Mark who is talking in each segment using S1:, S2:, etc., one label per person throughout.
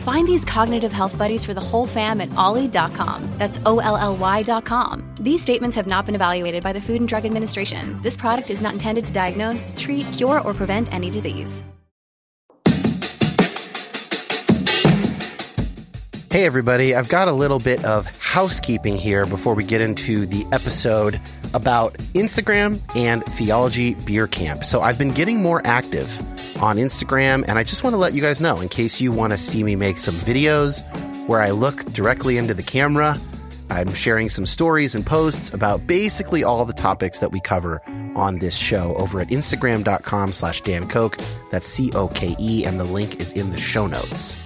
S1: Find these cognitive health buddies for the whole fam at olly.com. That's O L L Y.com. These statements have not been evaluated by the Food and Drug Administration. This product is not intended to diagnose, treat, cure, or prevent any disease.
S2: Hey, everybody, I've got a little bit of housekeeping here before we get into the episode about Instagram and Theology Beer Camp. So, I've been getting more active on Instagram, and I just want to let you guys know in case you want to see me make some videos where I look directly into the camera. I'm sharing some stories and posts about basically all the topics that we cover on this show over at instagram.com slash Dan Koch. That's C O K E, and the link is in the show notes.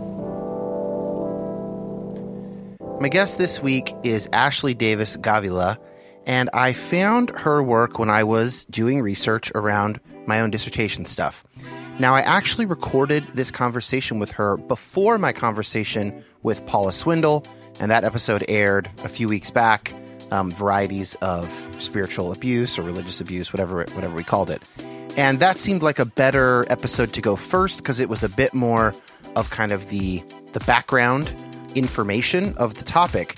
S2: My guest this week is Ashley Davis Gavila, and I found her work when I was doing research around my own dissertation stuff. Now, I actually recorded this conversation with her before my conversation with Paula Swindle, and that episode aired a few weeks back. Um, varieties of spiritual abuse or religious abuse, whatever whatever we called it, and that seemed like a better episode to go first because it was a bit more of kind of the the background information of the topic.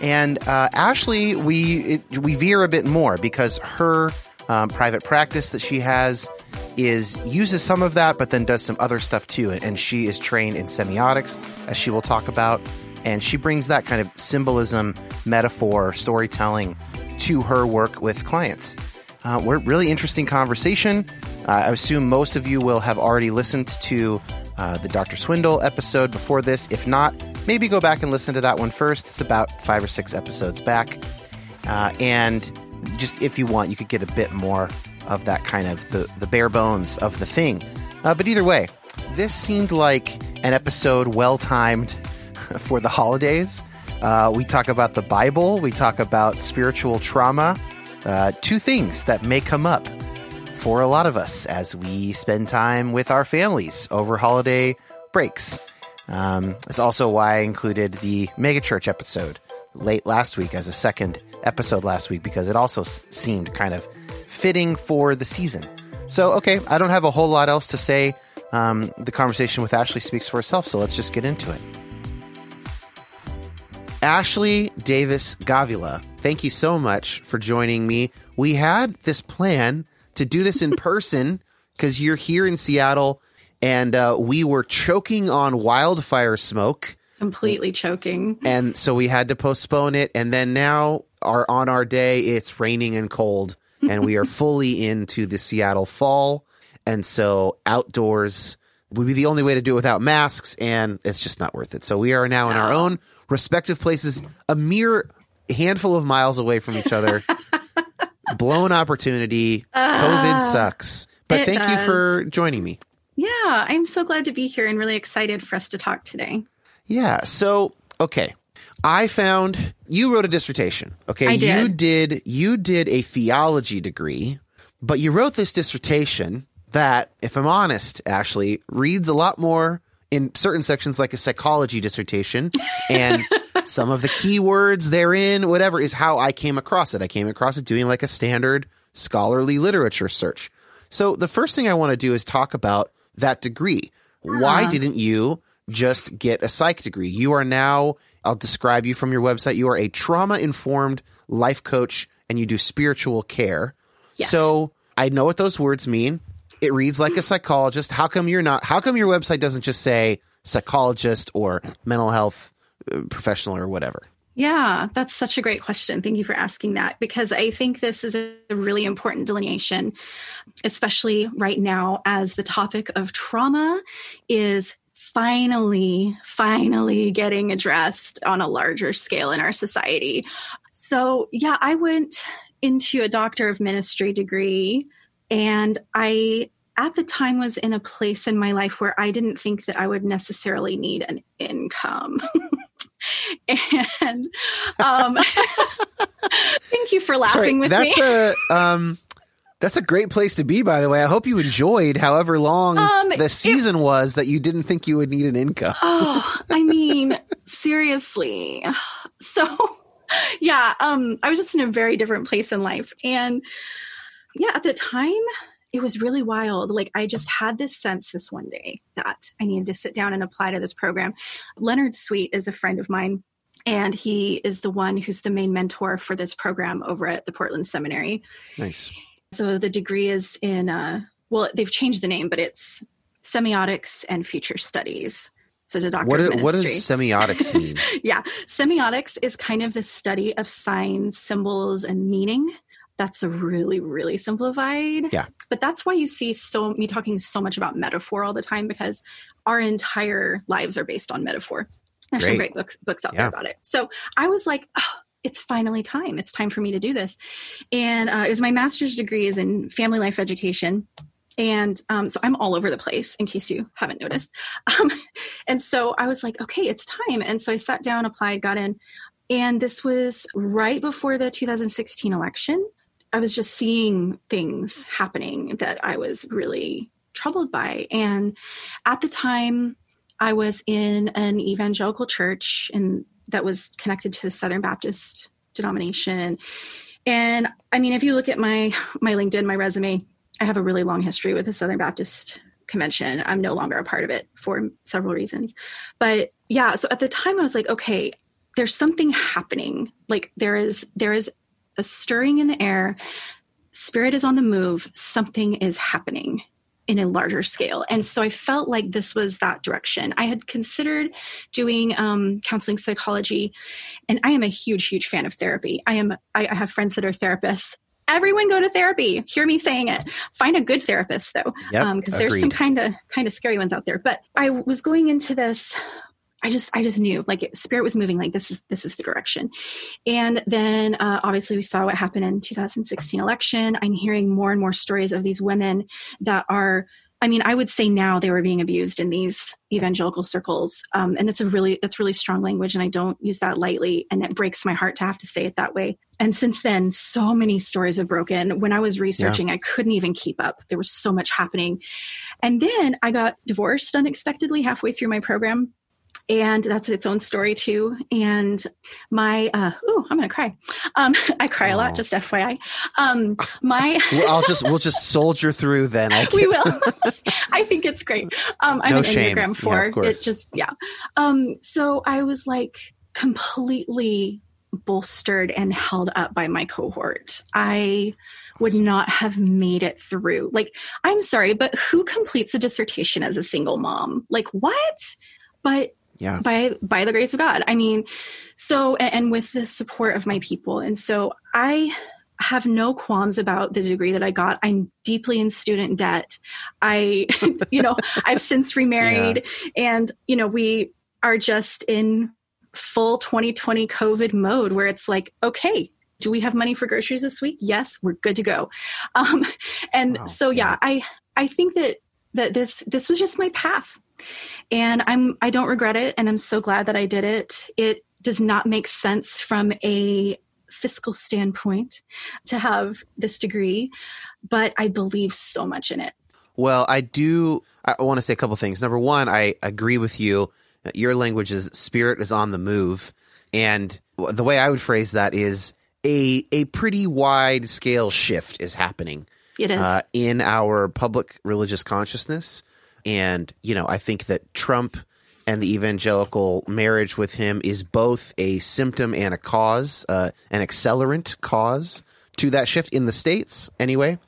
S2: And uh, Ashley, we it, we veer a bit more because her um, private practice that she has is uses some of that, but then does some other stuff too. And she is trained in semiotics, as she will talk about, and she brings that kind of symbolism, metaphor, storytelling to her work with clients. Uh, we're really interesting conversation. Uh, I assume most of you will have already listened to uh, the Dr. Swindle episode before this. If not, maybe go back and listen to that one first. It's about five or six episodes back. Uh, and just if you want, you could get a bit more of that kind of the, the bare bones of the thing. Uh, but either way, this seemed like an episode well timed for the holidays. Uh, we talk about the Bible, we talk about spiritual trauma, uh, two things that may come up for a lot of us as we spend time with our families over holiday breaks. Um, it's also why I included the megachurch episode late last week as a second episode last week because it also s- seemed kind of fitting for the season. So, okay, I don't have a whole lot else to say. Um, the conversation with Ashley speaks for itself, so let's just get into it. Ashley Davis Gavila, thank you so much for joining me. We had this plan to do this in person because you're here in Seattle and uh, we were choking on wildfire smoke.
S3: Completely choking.
S2: And so we had to postpone it. And then now, our, on our day, it's raining and cold, and we are fully into the Seattle fall. And so outdoors would be the only way to do it without masks, and it's just not worth it. So we are now in our own respective places, a mere handful of miles away from each other. Blown opportunity. COVID ah, sucks. But thank you for joining me.
S3: Yeah, I'm so glad to be here and really excited for us to talk today.
S2: Yeah. So, okay. I found you wrote a dissertation. Okay.
S3: I did.
S2: You
S3: did.
S2: did you did a theology degree, but you wrote this dissertation that, if I'm honest, Ashley, reads a lot more in certain sections like a psychology dissertation and some of the keywords therein, whatever, is how I came across it. I came across it doing like a standard scholarly literature search. So the first thing I want to do is talk about that degree. Why uh-huh. didn't you just get a psych degree? You are now, I'll describe you from your website, you are a trauma informed life coach and you do spiritual care.
S3: Yes.
S2: So I know what those words mean. It reads like a psychologist. How come you're not, how come your website doesn't just say psychologist or mental health professional or whatever?
S3: Yeah, that's such a great question. Thank you for asking that because I think this is a really important delineation, especially right now as the topic of trauma is finally, finally getting addressed on a larger scale in our society. So, yeah, I went into a doctor of ministry degree and I at the time was in a place in my life where I didn't think that I would necessarily need an income. and um, thank you for laughing with
S2: that's
S3: me.
S2: a um that's a great place to be by the way i hope you enjoyed however long
S3: Um,
S2: the
S3: it-
S2: season was that you didn't think you would need an income
S3: oh, I mean, seriously. So, yeah, um, I was just in a very different place in life. And yeah, at the time, it was really wild. Like, I just had this sense this one day that I needed to sit down and apply to this program. Leonard Sweet is a friend of mine, and he is the one who's the main mentor for this program over at the Portland Seminary.
S2: nice
S3: So the degree is in, uh, well, they've changed the name, but it's semiotics and future studies. So it's a doctor
S2: what, do- what does semiotics mean
S3: yeah, semiotics is kind of the study of signs, symbols, and meaning. That's a really, really simplified.
S2: Yeah.
S3: But that's why you see so me talking so much about metaphor all the time because our entire lives are based on metaphor. There's some
S2: Great.
S3: great books books out
S2: Yeah.
S3: there about it. So I was like, oh, it's finally time. It's time for me to do this. And uh, it was my master's degree is in family life education. And um, so I'm all over the place in case you haven't noticed. Um, and so I was like, okay, it's time. And so I sat down, applied, got in. And this was right before the 2016 election. I was just seeing things happening that I was really troubled by. And at the time, I was in an evangelical church and that was connected to the Southern Baptist denomination. And I mean, if you look at my my LinkedIn, my resume, I have a really long history with the Southern Baptist Convention. I'm no longer a part of it for several reasons. But yeah, so at the time I was like, okay, there's something happening. Like there is there is a stirring in the air. Spirit is on the move. Something is happening in a larger scale. And so I felt like this was that direction. I had considered doing um, counseling psychology, and I am a huge, huge fan of therapy. I am. I, I have friends that are therapists. Everyone go to therapy. Hear me saying it. Find a good therapist though, because
S2: Yep,
S3: um, there's some kind of kind of scary ones out there. But I was going into this. I just I just knew like spirit was moving. Like this is this is the direction. And then uh, obviously we saw what happened in 2016 election. I'm hearing more and more stories of these women that are I mean, I would say now they were being abused in these evangelical circles, um, and that's a really that's really strong language, and I don't use that lightly, and it breaks my heart to have to say it that way. And since then, so many stories have broken. When I was researching, I couldn't even keep up. There was so much happening, and then I got divorced unexpectedly halfway through my program, and that's its own story too. And my uh, oh, I'm gonna cry. Um, I cry a lot, just FYI. Um, my
S2: Well, I'll just we'll just soldier through then. I
S3: we will. I think it's great. Um, I'm
S2: No
S3: an
S2: shame. Yeah,
S3: Enneagram four. it
S2: course.
S3: just yeah. Um, so I was like completely bolstered and held up by my cohort. I would not have made it through. Like, I'm sorry, but who completes a dissertation as a single mom? Like, what? But
S2: yeah.
S3: by by the grace of God. I mean, so and, with the support of my people, and so I have no qualms about the degree that I got. I'm deeply in student debt. I, you know, I've since remarried, and you know, we are just in full 2020 COVID mode where it's like, okay. Do we have money for groceries this week? Yes, we're good to go. Um, and
S2: Wow.
S3: so, yeah, I I think that that this this was just my path and i'm i don't regret it and i'm so glad that i did it it does not make sense from a fiscal standpoint to have this degree but i believe so much in it
S2: Well, I do. I want to say a couple things. Number one, I agree with you. Your language is spirit is on the move, and the way I would phrase that is a a pretty wide scale shift is happening
S3: it is
S2: uh, in our public religious consciousness. And, you know, I think that Trump and the evangelical marriage with him is both a symptom and a cause, uh, an accelerant cause to that shift in the States, anyway.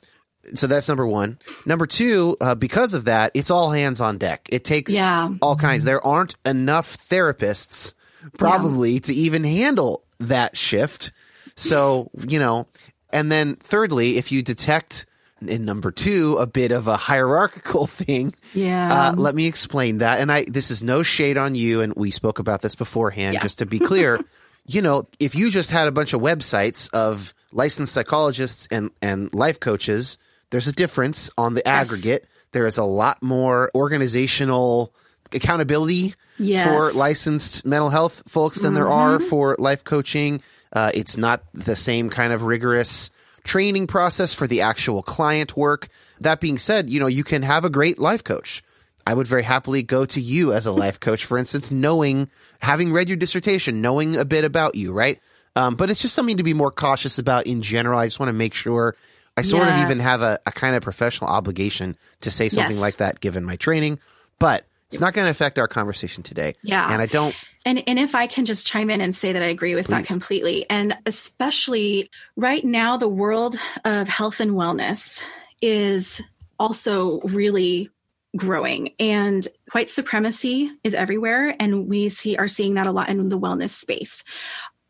S2: So that's number one. Number two, uh, because of that, it's all hands on deck. It takes
S3: Yeah.
S2: all kinds. There aren't enough therapists probably to even handle that shift. So, you know, and then thirdly, if you detect in number two a bit of a hierarchical thing,
S3: yeah
S2: uh, let me explain that. And I, this is no shade on you, and we spoke about this beforehand.
S3: Yeah.
S2: Just to be clear, you know, if you just had a bunch of websites of licensed psychologists and and life coaches, there's a difference on the
S3: Yes.
S2: aggregate. There is a lot more organizational accountability
S3: Yes.
S2: for licensed mental health folks than there are for life coaching. Uh, it's not the same kind of rigorous training process for the actual client work. That being said, you know, you can have a great life coach. I would very happily go to you as a life coach, for instance, knowing, having read your dissertation, knowing a bit about you, right? Um, but it's just something to be more cautious about in general. I just want to make sure I sort of even have a, a kind of professional obligation to say something
S3: Yes.
S2: like that given my training. But it's not going to affect our conversation today.
S3: Yeah.
S2: And I don't,
S3: And and if I can just chime in and say that I agree with that completely, and especially right now, the world of health and wellness is also really growing, and white supremacy is everywhere, and we see are seeing that a lot in the wellness space.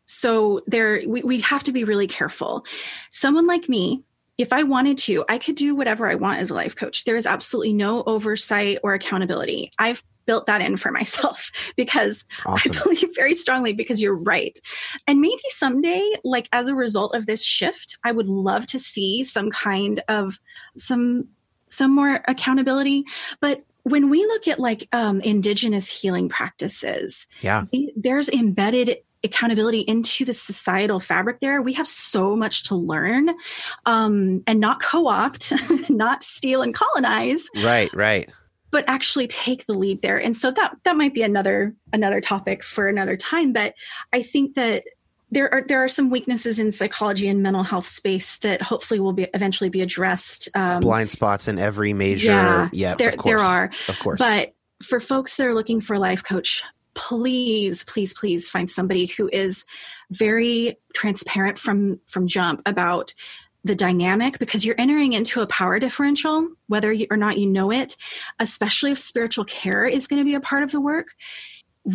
S3: So there, we, we have to be really careful. Someone like me, if I wanted to, I could do whatever I want as a life coach. There is absolutely no oversight or accountability. I've built that in for myself because
S2: Awesome.
S3: I believe very strongly because you're right. And maybe someday, like as a result of this shift, I would love to see some kind of some some more accountability. But when we look at like um, indigenous healing practices,
S2: yeah.
S3: the- there's embedded accountability into the societal fabric there we have so much to learn um, and not co-opt not steal and colonize
S2: Right, right.
S3: but actually take the lead there and so that that might be another another topic for another time but i think that there are there are some weaknesses in psychology and mental health space that hopefully will be eventually be addressed um,
S2: Blind spots in every major.
S3: yeah,
S2: Yeah,
S3: there,
S2: of course.
S3: there are
S2: Of course.
S3: but for folks that are looking for a life coach please, please, please find somebody who is very transparent from from jump about the dynamic because you're entering into a power differential whether you, or not you know it especially if spiritual care is going to be a part of the work.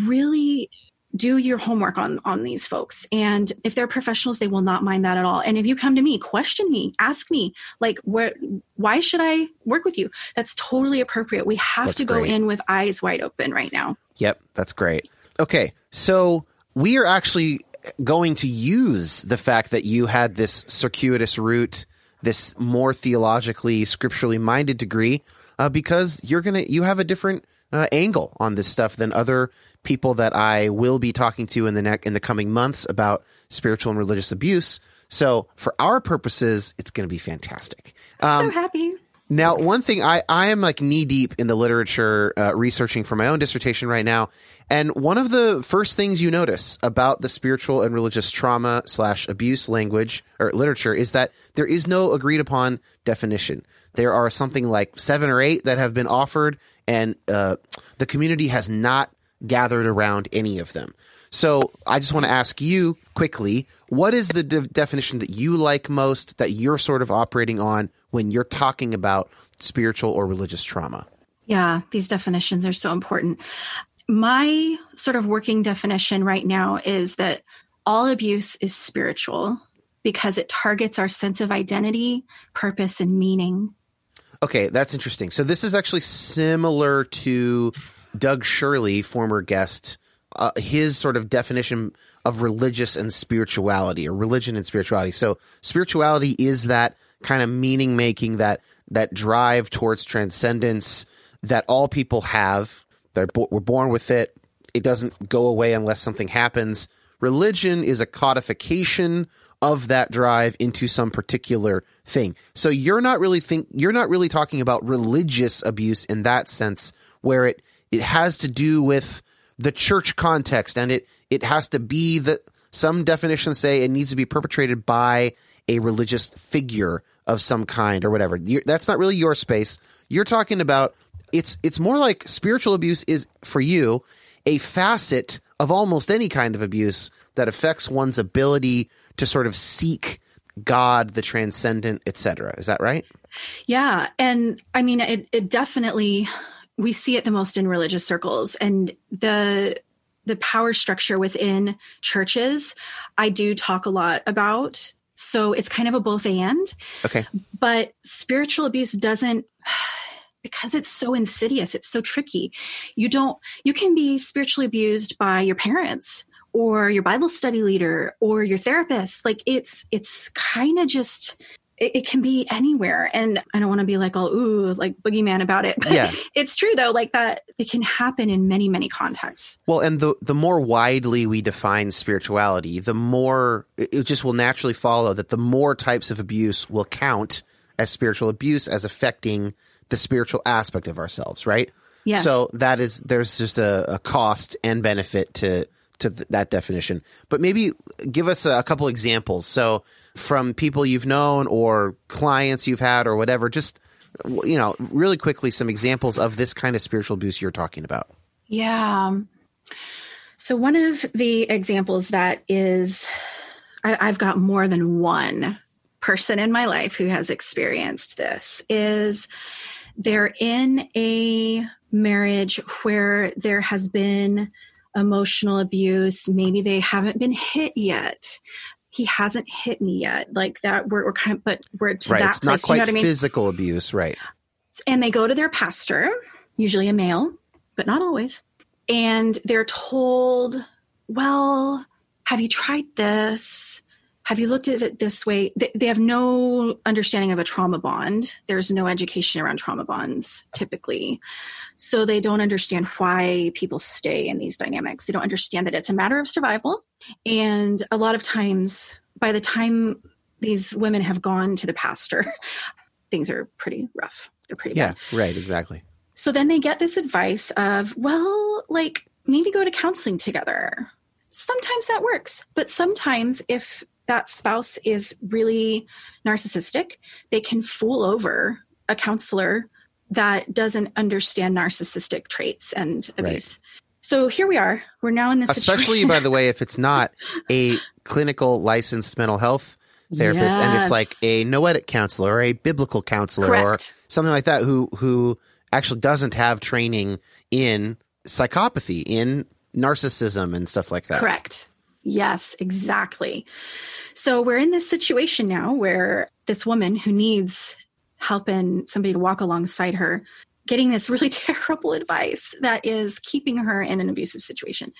S3: Really do your homework on on these folks. And if they're professionals they will not mind that at all. And if you come to me question me ask me like where why should i work with you? That's totally appropriate. We have
S2: That's
S3: to go
S2: great.
S3: in with eyes wide open right now.
S2: Yep, that's great. Okay, so we are actually going to use the fact that you had this circuitous route, this more theologically, scripturally minded degree, uh, because you're gonna you have a different uh, angle on this stuff than other people that I will be talking to in the ne- in the coming months about spiritual and religious abuse. So for our purposes, it's going to be fantastic. Um,
S3: so happy
S2: now, one thing I, I am like knee deep in the literature uh, researching for my own dissertation right now. And one of the first things you notice about the spiritual and religious trauma slash abuse language or literature is that there is no agreed upon definition. There are something like seven or eight that have been offered, and uh, the community has not gathered around any of them. So I just want to ask you quickly, what is the de- definition that you like most that you're sort of operating on when you're talking about spiritual or religious trauma?
S3: Yeah, these definitions are so important. My sort of working definition right now is that all abuse is spiritual because it targets our sense of identity, purpose, and meaning.
S2: Okay, that's interesting. So this is actually similar to Doug Shirley, former guest, uh, his sort of definition of religious and spirituality or religion and spirituality. So spirituality is that kind of meaning making that that drive towards transcendence that all people have. They're bo- we're born with it. It doesn't go away unless something happens. Religion is a codification of that drive into some particular thing. So you're not really think you're not really talking about religious abuse in that sense where it it has to do with the church context and it it has to be that some definitions say it needs to be perpetrated by a religious figure of some kind or whatever. you that's not really your space. You're talking about it's it's more like spiritual abuse is for you a facet of almost any kind of abuse that affects one's ability to sort of seek God, the transcendent, etc. Is that right?
S3: Yeah. And I mean, it, it definitely, we see it the most in religious circles and the, the power structure within churches, I do talk a lot about. So it's kind of a both and.
S2: Okay.
S3: But spiritual abuse doesn't, because it's so insidious, it's so tricky. You don't, you can be spiritually abused by your parents or your Bible study leader or your therapist. Like it's, it's kind of just, it, it can be anywhere. And I don't want to be like all, ooh, like boogeyman about it. But
S2: Yeah.
S3: it's true though, like that it can happen in many, many contexts.
S2: Well, and the the more widely we define spirituality, the more it just will naturally follow that the more types of abuse will count as spiritual abuse as affecting the spiritual aspect of ourselves, right?
S3: Yes.
S2: So that is there's just a, a cost and benefit to to th- that definition. But maybe give us a, couple examples. So from people you've known or clients you've had or whatever, just you know, really quickly some examples of this kind of spiritual abuse you're talking about.
S3: Yeah. Um, so one of the examples that is, I, I've got more than one person in my life who has experienced this is they're in a marriage where there has been emotional abuse. Maybe they haven't been hit yet. He hasn't hit me yet. Like that, we're, we're kind of, but we're to
S2: right.
S3: that
S2: It's
S3: place.
S2: not quite
S3: you know what I mean?
S2: physical abuse, right?
S3: and they go to their pastor, usually a male, but not always. And they're told, well, have you tried this? Have you looked at it this way? They, they have no understanding of a trauma bond. There's no education around trauma bonds typically. So they don't understand why people stay in these dynamics. They don't understand that it's a matter of survival. And a lot of times, by the time these women have gone to the pastor, things are pretty rough. They're pretty
S2: Yeah,
S3: bad.
S2: right, exactly.
S3: So then they get this advice of, well, like maybe go to counseling together. Sometimes that works, but sometimes if that spouse is really narcissistic, they can fool over a counselor that doesn't understand narcissistic traits and abuse. So here we are. We're now in this
S2: Especially,
S3: situation.
S2: by the way, if it's not a clinical licensed mental health therapist and it's like a nouthetic counselor or a biblical counselor or something like that who who actually doesn't have training in psychopathy, in narcissism and stuff like that.
S3: Correct. Yes, exactly. So we're in this situation now where this woman who needs help and somebody to walk alongside her getting this really terrible advice that is keeping her in an abusive situation.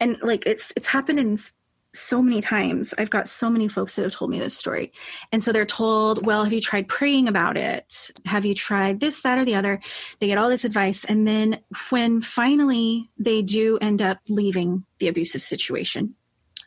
S3: And like it's it's happened in so many times. I've got so many folks that have told me this story. And so they're told, well, have you tried praying about it? Have you tried this, that, or the other? They get all this advice. And then when finally they do end up leaving the abusive situation,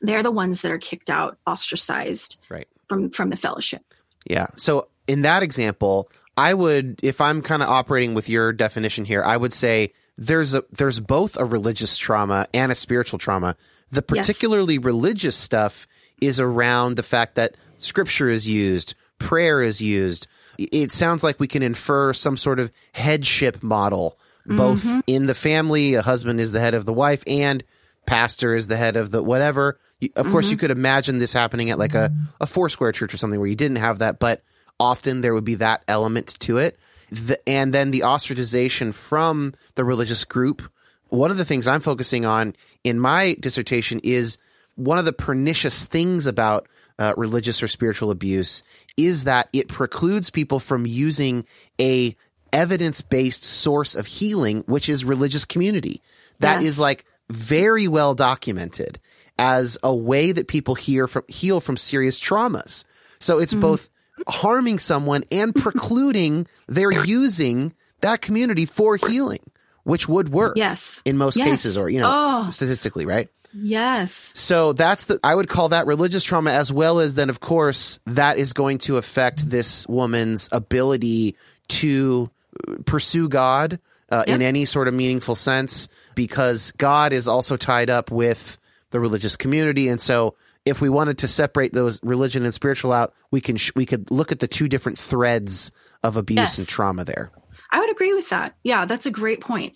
S3: they're the ones that are kicked out, ostracized
S2: Right.
S3: from from the fellowship.
S2: Yeah. So in that example, I would, if I'm kind of operating with your definition here, I would say there's a there's both a religious trauma and a spiritual trauma. The
S3: Yes.
S2: particularly religious stuff is around the fact that scripture is used, prayer is used. It sounds like we can infer some sort of headship model, both mm-hmm. in the family. A husband is the head of the wife, and pastor is the head of the whatever. Of course, you mm-hmm. could imagine this happening at like a, mm-hmm. a four square church or something where you didn't have that, but often there would be that element to it. The, and then the ostracization from the religious group. One of the things I'm focusing on in my dissertation is one of the pernicious things about uh, religious or spiritual abuse is that it precludes people from using a evidence-based source of healing, which is religious community. That is
S3: Yes.
S2: like very well documented as a way that people hear from heal from serious traumas. So it's both harming someone and precluding their using that community for healing, which would work.
S3: Yes.
S2: In most
S3: Yes.
S2: cases or you know
S3: Oh.
S2: statistically, right?
S3: Yes.
S2: So that's the I would call that religious trauma as well as then of course that is going to affect this woman's ability to uh, pursue God uh, in any sort of meaningful sense because God is also tied up with the religious community and so if we wanted to separate those religion and spiritual out we can sh- we could look at the two different threads of abuse
S3: Yes.
S2: and trauma there.
S3: I would agree with that. Yeah, that's a great point.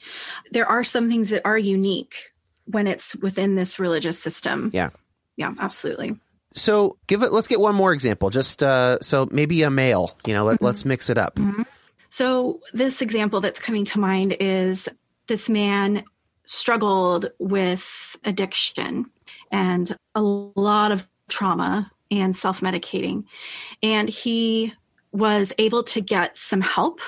S3: There are some things that are unique when it's within this religious system.
S2: Yeah.
S3: Yeah, absolutely.
S2: So give it let's get one more example just uh so maybe a male, you know, let, let's mix it up.
S3: So, this example that's coming to mind is this man struggled with addiction and a lot of trauma and self medicating. And he was able to get some help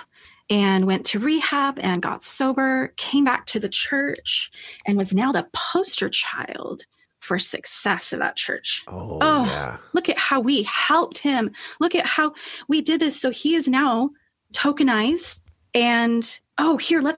S3: and went to rehab and got sober, came back to the church, and was now the poster child for success of that church.
S2: Oh,
S3: Oh,
S2: yeah.
S3: look at how we helped him. Look at how we did this. So he is now tokenized and oh, here, let's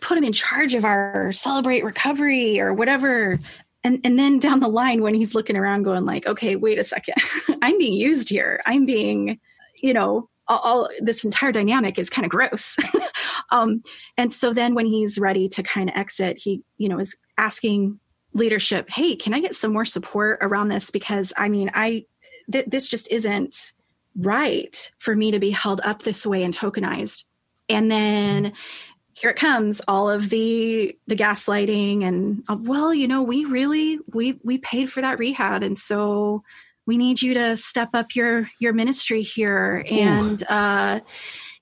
S3: put him in charge of our celebrate recovery or whatever. And and then down the line when he's looking around going like, okay, wait a second. I'm being used here. I'm being, you know, all, all this entire dynamic is kind of gross. um, and so then when he's ready to kind of exit, he, you know, is asking leadership, hey, can I get some more support around this? Because I mean, I th- this just isn't right for me to be held up this way and tokenized. And then here it comes, all of the the gaslighting and uh, well, you know, we really we we paid for that rehab, and so we need you to step up your your ministry here and uh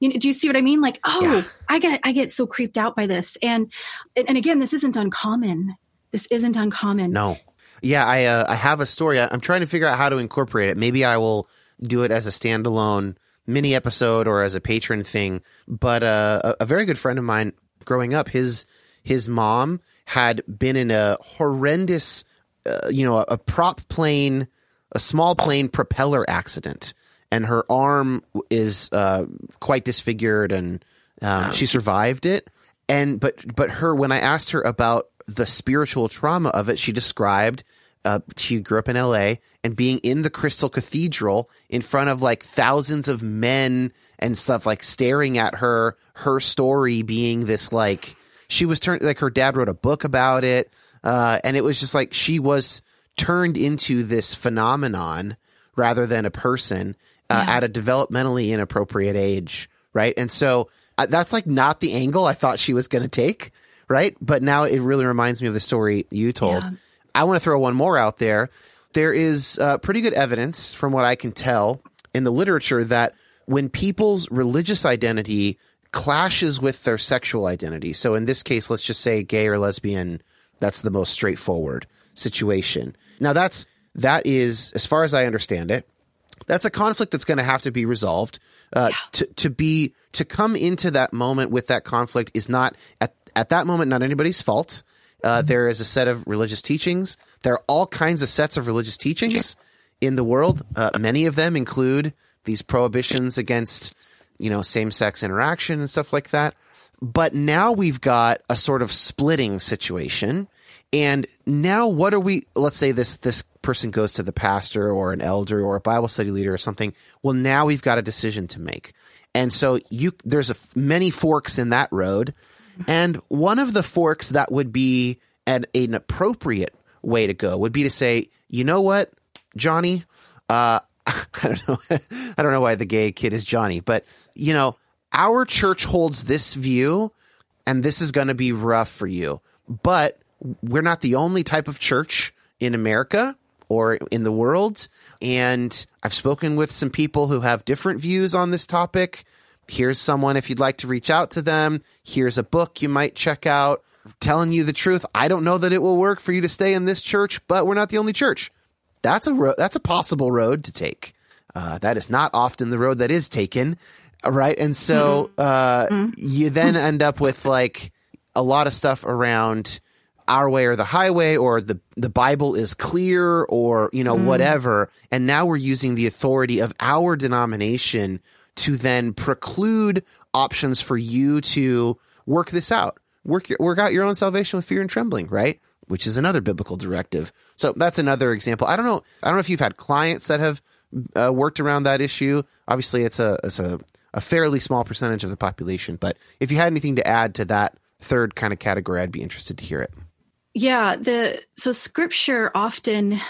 S3: you know do you see what i mean like oh
S2: Yeah.
S3: i get i get so creeped out by this and and again this isn't uncommon this isn't uncommon
S2: No. Yeah, I uh, I have a story. I'm trying to figure out how to incorporate it. Maybe I will do it as a standalone mini episode or as a patron thing. But uh, a, a very good friend of mine growing up, his his mom had been in a horrendous, uh, you know, a, a prop plane, a small plane propeller accident, and her arm is uh, quite disfigured, and um, she survived it. And but but her when I asked her about the spiritual trauma of it, she described uh, she grew up in L.A. and being in the Crystal Cathedral in front of like thousands of men and stuff, like staring at her. Her story being this like she was turned like her dad wrote a book about it, uh, and it was just like she was turned into this phenomenon rather than a person uh, at a developmentally inappropriate age, right? And so uh, that's like not the angle I thought she was going to take, right? But now it really reminds me of the story you told.
S3: Yeah.
S2: I want to throw one more out there. There is uh, pretty good evidence, from what I can tell, in the literature that when people's religious identity clashes with their sexual identity, so in this case, let's just say gay or lesbian, that's the most straightforward situation. Now, that's that is, as far as I understand it, that's a conflict that's going to have to be resolved. Uh, To to be to come into that moment with that conflict is not at at that moment not anybody's fault. Uh, there is a set of religious teachings. There are all kinds of sets of religious teachings in the world. Uh, many of them include these prohibitions against, you know, same sex interaction and stuff like that. But now we've got a sort of splitting situation. And now what are we let's say this this person goes to the pastor or an elder or a Bible study leader or something. Well, now we've got a decision to make. And so you there's a, many forks in that road. And one of the forks that would be an, an appropriate way to go would be to say, you know what, Johnny, uh, I don't know. I don't know why the gay kid is Johnny, but you know, our church holds this view and this is going to be rough for you. But we're not the only type of church in America or in the world. And I've spoken with some people who have different views on this topic. Here's someone if you'd like to reach out to them. Here's a book you might check out. Telling you the truth, I don't know that it will work for you to stay in this church, but we're not the only church. That's a ro- that's a possible road to take. Uh, that is not often the road that is taken, uh, right? And so uh, you then end up with like a lot of stuff around our way or the highway, or the the Bible is clear, or you know whatever. And now we're using the authority of our denomination to then preclude options for you to work this out, work your, work out your own salvation with fear and trembling, right? Which is another biblical directive. So that's another example. I don't know. I don't know if you've had clients that have uh, worked around that issue. Obviously, it's a it's a, a fairly small percentage of the population. But if you had anything to add to that third kind of category, I'd be interested to hear it.
S3: Yeah, the so scripture often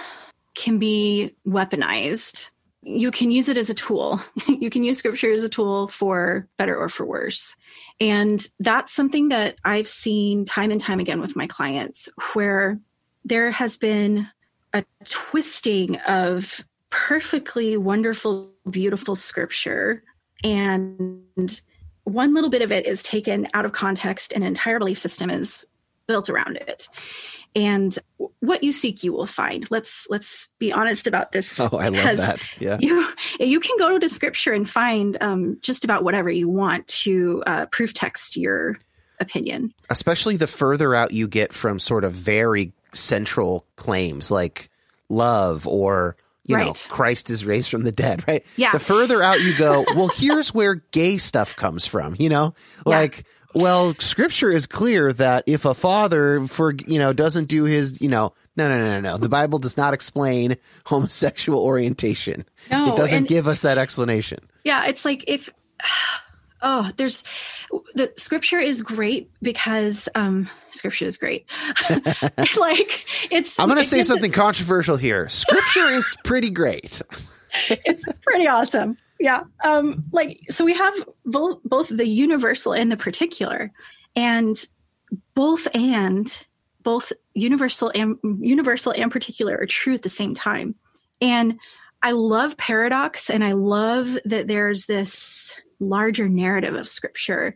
S3: can be weaponized. You can use it as a tool. you can use scripture as a tool for better or for worse. And that's something that I've seen time and time again with my clients where there has been a twisting of perfectly wonderful, beautiful scripture. And one little bit of it is taken out of context, and an entire belief system is built around it. And what you seek, you will find. Let's let's be honest about this.
S2: Oh, I love that. Yeah.
S3: You you can go to scripture and find um, just about whatever you want to uh, proof text your opinion.
S2: Especially the further out you get from sort of very central claims like love or you know Christ is raised from the dead, right?
S3: Yeah.
S2: The further out you go, well, here's where gay stuff comes from. You know, like. Well, scripture is clear that if a father for you know doesn't do his you know no no no no no the Bible does not explain homosexual orientation.
S3: No,
S2: it doesn't give us that explanation.
S3: Yeah, it's like if oh, there's the scripture is great because um scripture is great. like it's
S2: I'm going to
S3: it
S2: say
S3: it-
S2: something controversial here. Scripture is pretty great.
S3: it's pretty awesome. Yeah. Um like so we have both both the universal and the particular and both and both universal and universal and particular are true at the same time. And I love paradox and I love that there's this larger narrative of scripture.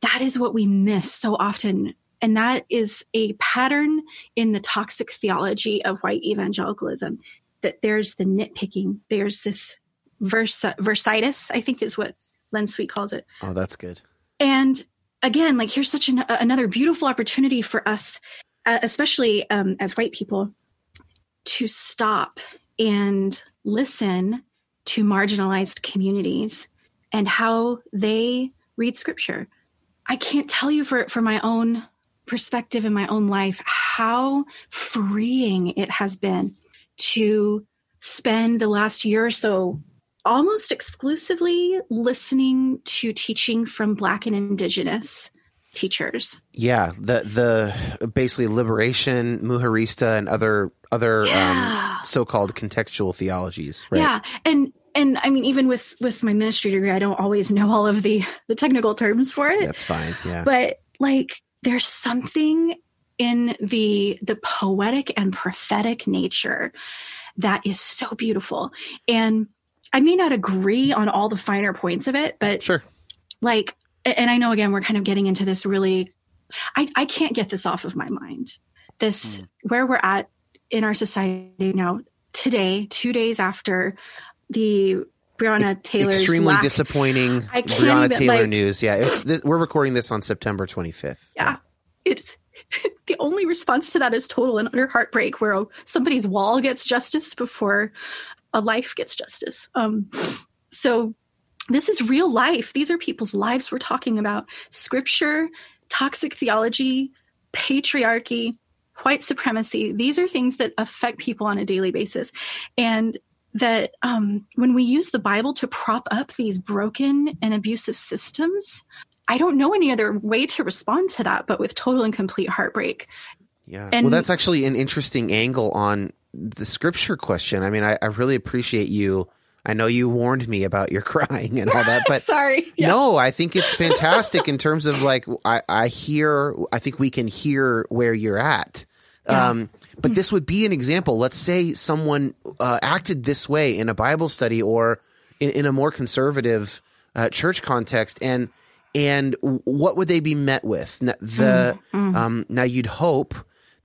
S3: That is what we miss so often. And that is a pattern in the toxic theology of white evangelicalism that there's the nitpicking, there's this verse, versitis, I think is what Len Sweet calls it.
S2: Oh, that's good.
S3: And again, like here's such an, another beautiful opportunity for us, uh, especially um, as white people, to stop and listen to marginalized communities and how they read scripture. I can't tell you for, for my own perspective in my own life how freeing it has been to spend the last year or so almost exclusively listening to teaching from Black and Indigenous teachers.
S2: Yeah, the the basically liberation, mujerista, and other other
S3: Yeah.
S2: um, so-called contextual theologies. Right?
S3: Yeah, and and I mean, even with with my ministry degree, I don't always know all of the the technical terms for it.
S2: that's fine. Yeah,
S3: but like there's something in the the poetic and prophetic nature that is so beautiful and i may not agree on all the finer points of it but
S2: sure
S3: like and i know again we're kind of getting into this really i i can't get this off of my mind this mm. where we're at in our society now today two days after the Breonna Taylor
S2: extremely lack. disappointing Breonna even, Taylor like, news. Yeah, this, we're recording this on September 25th.
S3: Yeah, it's the only response to that is total and utter heartbreak, where somebody's wall gets justice before a life gets justice. Um, so this is real life. These are people's lives we're talking about. Scripture, toxic theology, patriarchy, white supremacy. These are things that affect people on a daily basis. And that um, when we use the Bible to prop up these broken and abusive systems, I don't know any other way to respond to that but with total and complete heartbreak.
S2: Yeah. And, well, that's actually an interesting angle on the scripture question. I mean, I, I really appreciate you. I know you warned me about your crying and all that, but
S3: sorry.
S2: Yeah. No, I think it's fantastic in terms of like, I, I hear, I think we can hear where you're at. Yeah. Um, but this would be an example. Let's say someone uh, acted this way in a Bible study or in, in a more conservative uh, church context, and and what would they be met with? The mm, mm. Um, now you'd hope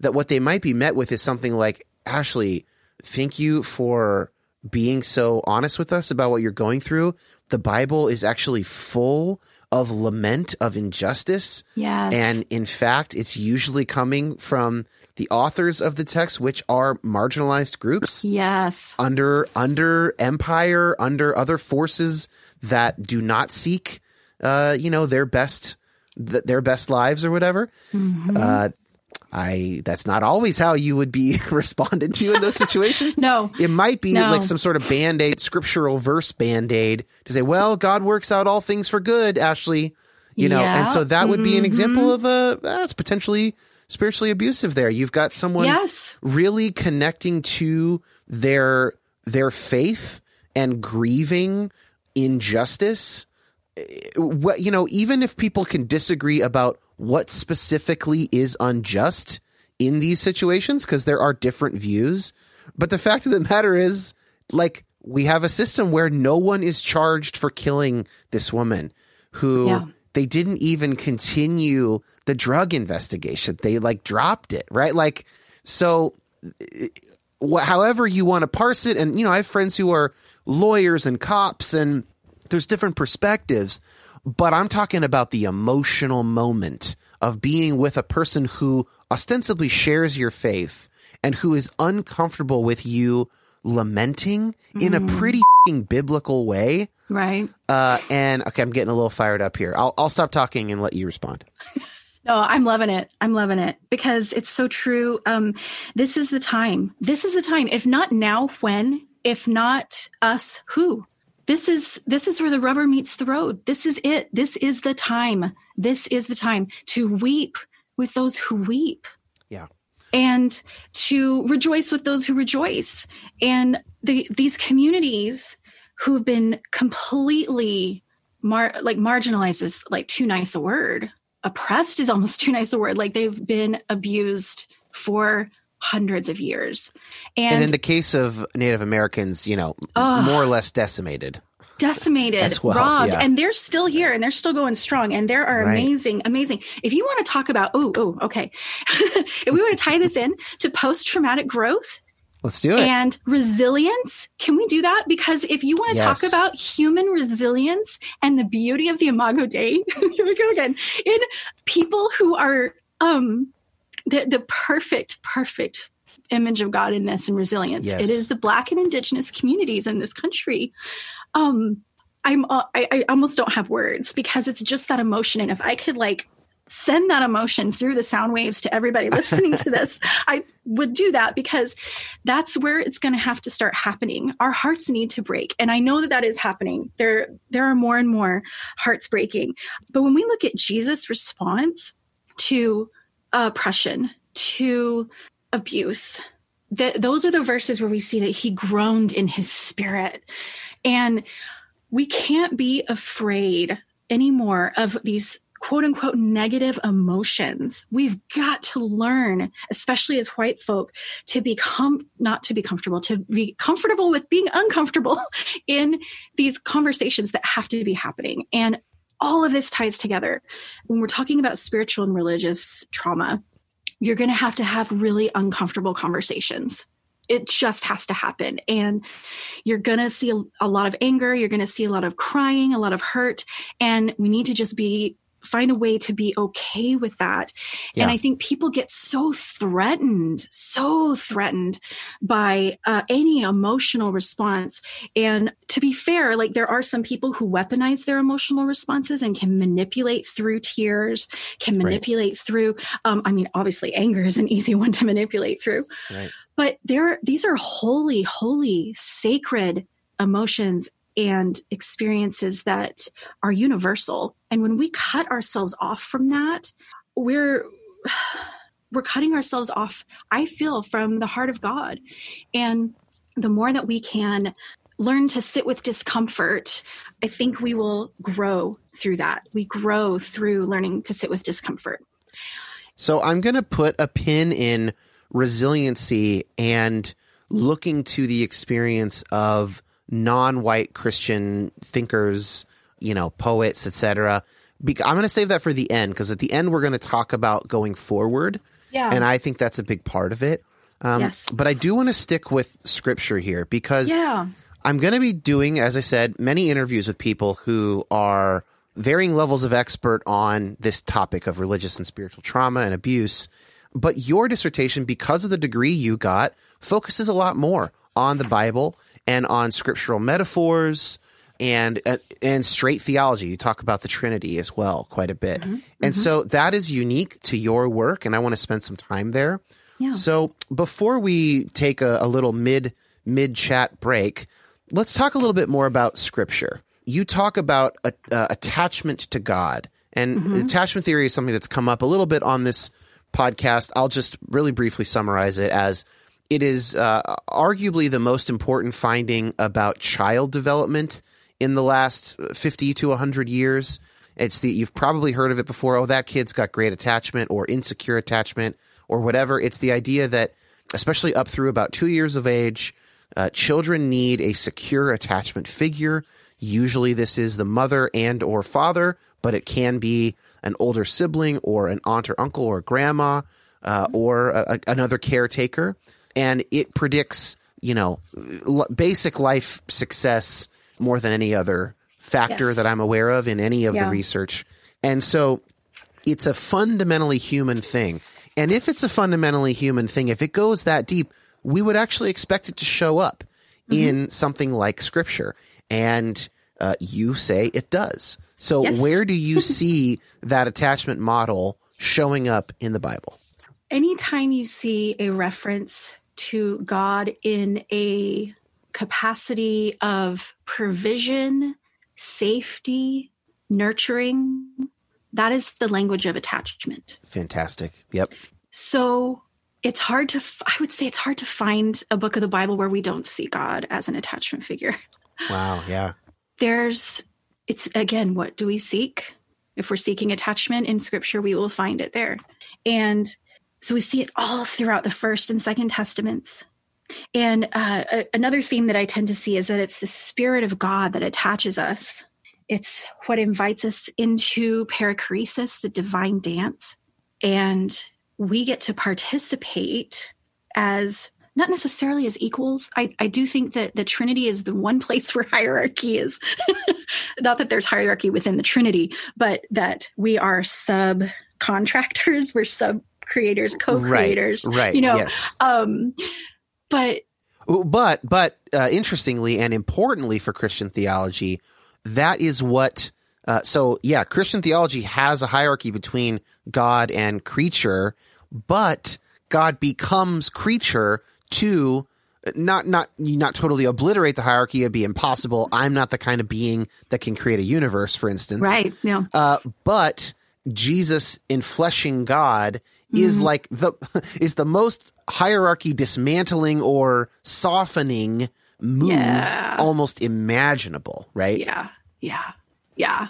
S2: that what they might be met with is something like Ashley, thank you for being so honest with us about what you're going through. The Bible is actually full of lament of injustice.
S3: Yes.
S2: And in fact, it's usually coming from the authors of the text, which are marginalized groups.
S3: Yes.
S2: Under under empire, under other forces that do not seek uh, you know, their best th- their best lives or whatever. Mm-hmm. Uh, I that's not always how you would be responded to in those situations.
S3: no.
S2: It might be
S3: no.
S2: like some sort of band-aid, scriptural verse band-aid to say, well, God works out all things for good, Ashley. You know, yeah. and so that would be an example mm-hmm. of a that's potentially spiritually abusive there. You've got someone
S3: yes.
S2: really connecting to their their faith and grieving injustice what you know, even if people can disagree about what specifically is unjust in these situations, because there are different views, but the fact of the matter is, like, we have a system where no one is charged for killing this woman who yeah. they didn't even continue the drug investigation. They like dropped it, right? Like, so however you want to parse it. And, you know, I have friends who are lawyers and cops and there's different perspectives, but I'm talking about the emotional moment of being with a person who ostensibly shares your faith and who is uncomfortable with you lamenting mm. in a mm. pretty biblical way.
S3: Right.
S2: Uh, and okay, I'm getting a little fired up here. I'll, I'll stop talking and let you respond.
S3: No, I'm loving it. I'm loving it because it's so true. Um, this is the time. This is the time. If not now, when? If not us, who? This is this is where the rubber meets the road. This is it. This is the time. This is the time to weep with those who weep.
S2: Yeah.
S3: And to rejoice with those who rejoice. And the, these communities who've been completely mar- like marginalized is like too nice a word. Oppressed is almost too nice a word. Like they've been abused for hundreds of years. And,
S2: and in the case of Native Americans, you know, uh, more or less decimated.
S3: Decimated, well, robbed, yeah. and they're still here and they're still going strong and there are right. amazing, amazing. If you want to talk about, oh, oh, okay. if we want to tie this in to post traumatic growth,
S2: Let's do it.
S3: And resilience. Can we do that? Because if you want to yes. talk about human resilience and the beauty of the Imago Dei, here we go again, in people who are um the, the perfect, perfect image of God in this and resilience. Yes. It is the Black and Indigenous communities in this country. Um, I'm uh, I, I almost don't have words because it's just that emotion, and if I could like send that emotion through the sound waves to everybody listening to this, I would do that because that's where it's going to have to start happening. Our hearts need to break, and I know that that is happening. There there are more and more hearts breaking, but when we look at Jesus' response to oppression to abuse. That those are the verses where we see that he groaned in his spirit. And we can't be afraid anymore of these quote unquote negative emotions. We've got to learn, especially as white folk, to become not to be comfortable, to be comfortable with being uncomfortable in these conversations that have to be happening. And all of this ties together. When we're talking about spiritual and religious trauma, you're going to have to have really uncomfortable conversations it just has to happen and you're going to see a, a, lot of anger you're going to see a lot of crying a lot of hurt and we need to just be find a way to be okay with that. Yeah. And I think people get so threatened, so threatened by uh, any emotional response. And to be fair, like there are some people who weaponize their emotional responses and can manipulate through tears, can manipulate right. through, um, I mean, obviously anger is an easy one to manipulate through. Right. But there, these are holy, holy, sacred emotions and experiences that are universal. And when we cut ourselves off from that, we're we're cutting ourselves off, I feel, from the heart of God. And the more that we can learn to sit with discomfort, I think we will grow through that. We grow through learning to sit with discomfort.
S2: So I'm going to put a pin in resiliency and looking to the experience of non-white Christian thinkers, you know, poets, etc. I'm going to save that for the end because at the end we're going to talk about going forward. Yeah. And I think that's a big part of it. Um, yes. But I do want to stick with scripture here because yeah. I'm going to be doing, as I said, many interviews with people who are varying levels of expert on this topic of religious and spiritual trauma and abuse. But your dissertation, because of the degree you got, focuses a lot more on the Bible and on scriptural metaphors and uh, and straight theology. You talk about the Trinity as well quite a bit. Mm-hmm. And mm-hmm. so that is unique to your work and I want to spend some time there. Yeah. So before we take a, a little mid mid chat break, let's talk a little bit more about scripture. You talk about a, uh, attachment to God. And mm-hmm. attachment theory is something that's come up a little bit on this podcast. I'll just really briefly summarize it as it is uh, arguably the most important finding about child development in the last 50 to 100 years. It's the you've probably heard of it before. Oh, that kid's got great attachment or insecure attachment or whatever. It's the idea that, especially up through about two years of age, uh, children need a secure attachment figure. Usually, this is the mother and or father, but it can be an older sibling or an aunt or uncle or grandma uh, or a, another caretaker and it predicts, you know, l- basic life success more than any other factor yes. that I'm aware of in any of yeah. the research. And so it's a fundamentally human thing. And if it's a fundamentally human thing, if it goes that deep, we would actually expect it to show up mm-hmm. in something like scripture. And uh, you say it does. So, yes. where do you see that attachment model showing up in the Bible?
S3: Anytime you see a reference to God in a capacity of provision, safety, nurturing. That is the language of attachment.
S2: Fantastic. Yep.
S3: So it's hard to, I would say it's hard to find a book of the Bible where we don't see God as an attachment figure.
S2: Wow. Yeah.
S3: There's, it's again, what do we seek? If we're seeking attachment in scripture, we will find it there. And so we see it all throughout the first and second testaments. And uh, another theme that I tend to see is that it's the Spirit of God that attaches us. It's what invites us into perichoresis, the divine dance. And we get to participate as not necessarily as equals. I, I do think that the Trinity is the one place where hierarchy is. not that there's hierarchy within the Trinity, but that we are subcontractors, we're sub creators, co-creators,
S2: right, right
S3: you know,
S2: yes.
S3: um, but,
S2: but, but, uh, interestingly and importantly for Christian theology, that is what, uh, so yeah, Christian theology has a hierarchy between God and creature, but God becomes creature to not not not totally obliterate the hierarchy it'd be impossible i'm not the kind of being that can create a universe for instance.
S3: Right yeah.
S2: Uh, but jesus in fleshing god mm-hmm. is like the is the most hierarchy dismantling or softening move yeah. almost imaginable, right?
S3: Yeah. Yeah. Yeah.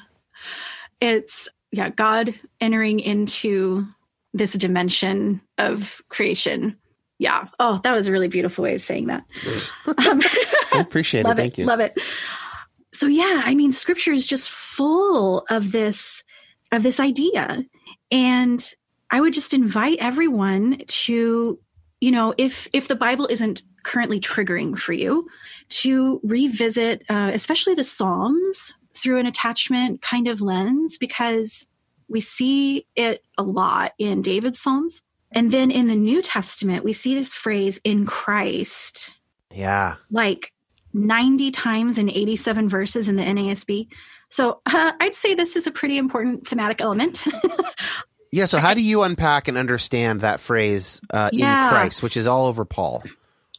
S3: It's yeah, God entering into this dimension of creation. Yeah. Oh, that was a really beautiful way of saying that.
S2: um, I appreciate
S3: it.
S2: Thank you.
S3: Love it. So yeah, I mean, scripture is just full of this of this idea, and I would just invite everyone to, you know, if if the Bible isn't currently triggering for you, to revisit, uh, especially the Psalms through an attachment kind of lens, because we see it a lot in David's Psalms. And then in the New Testament, we see this phrase in Christ.
S2: Yeah.
S3: Like 90 times in 87 verses in the NASB. So uh, I'd say this is a pretty important thematic element.
S2: yeah. So, how do you unpack and understand that phrase uh, yeah. in Christ, which is all over Paul?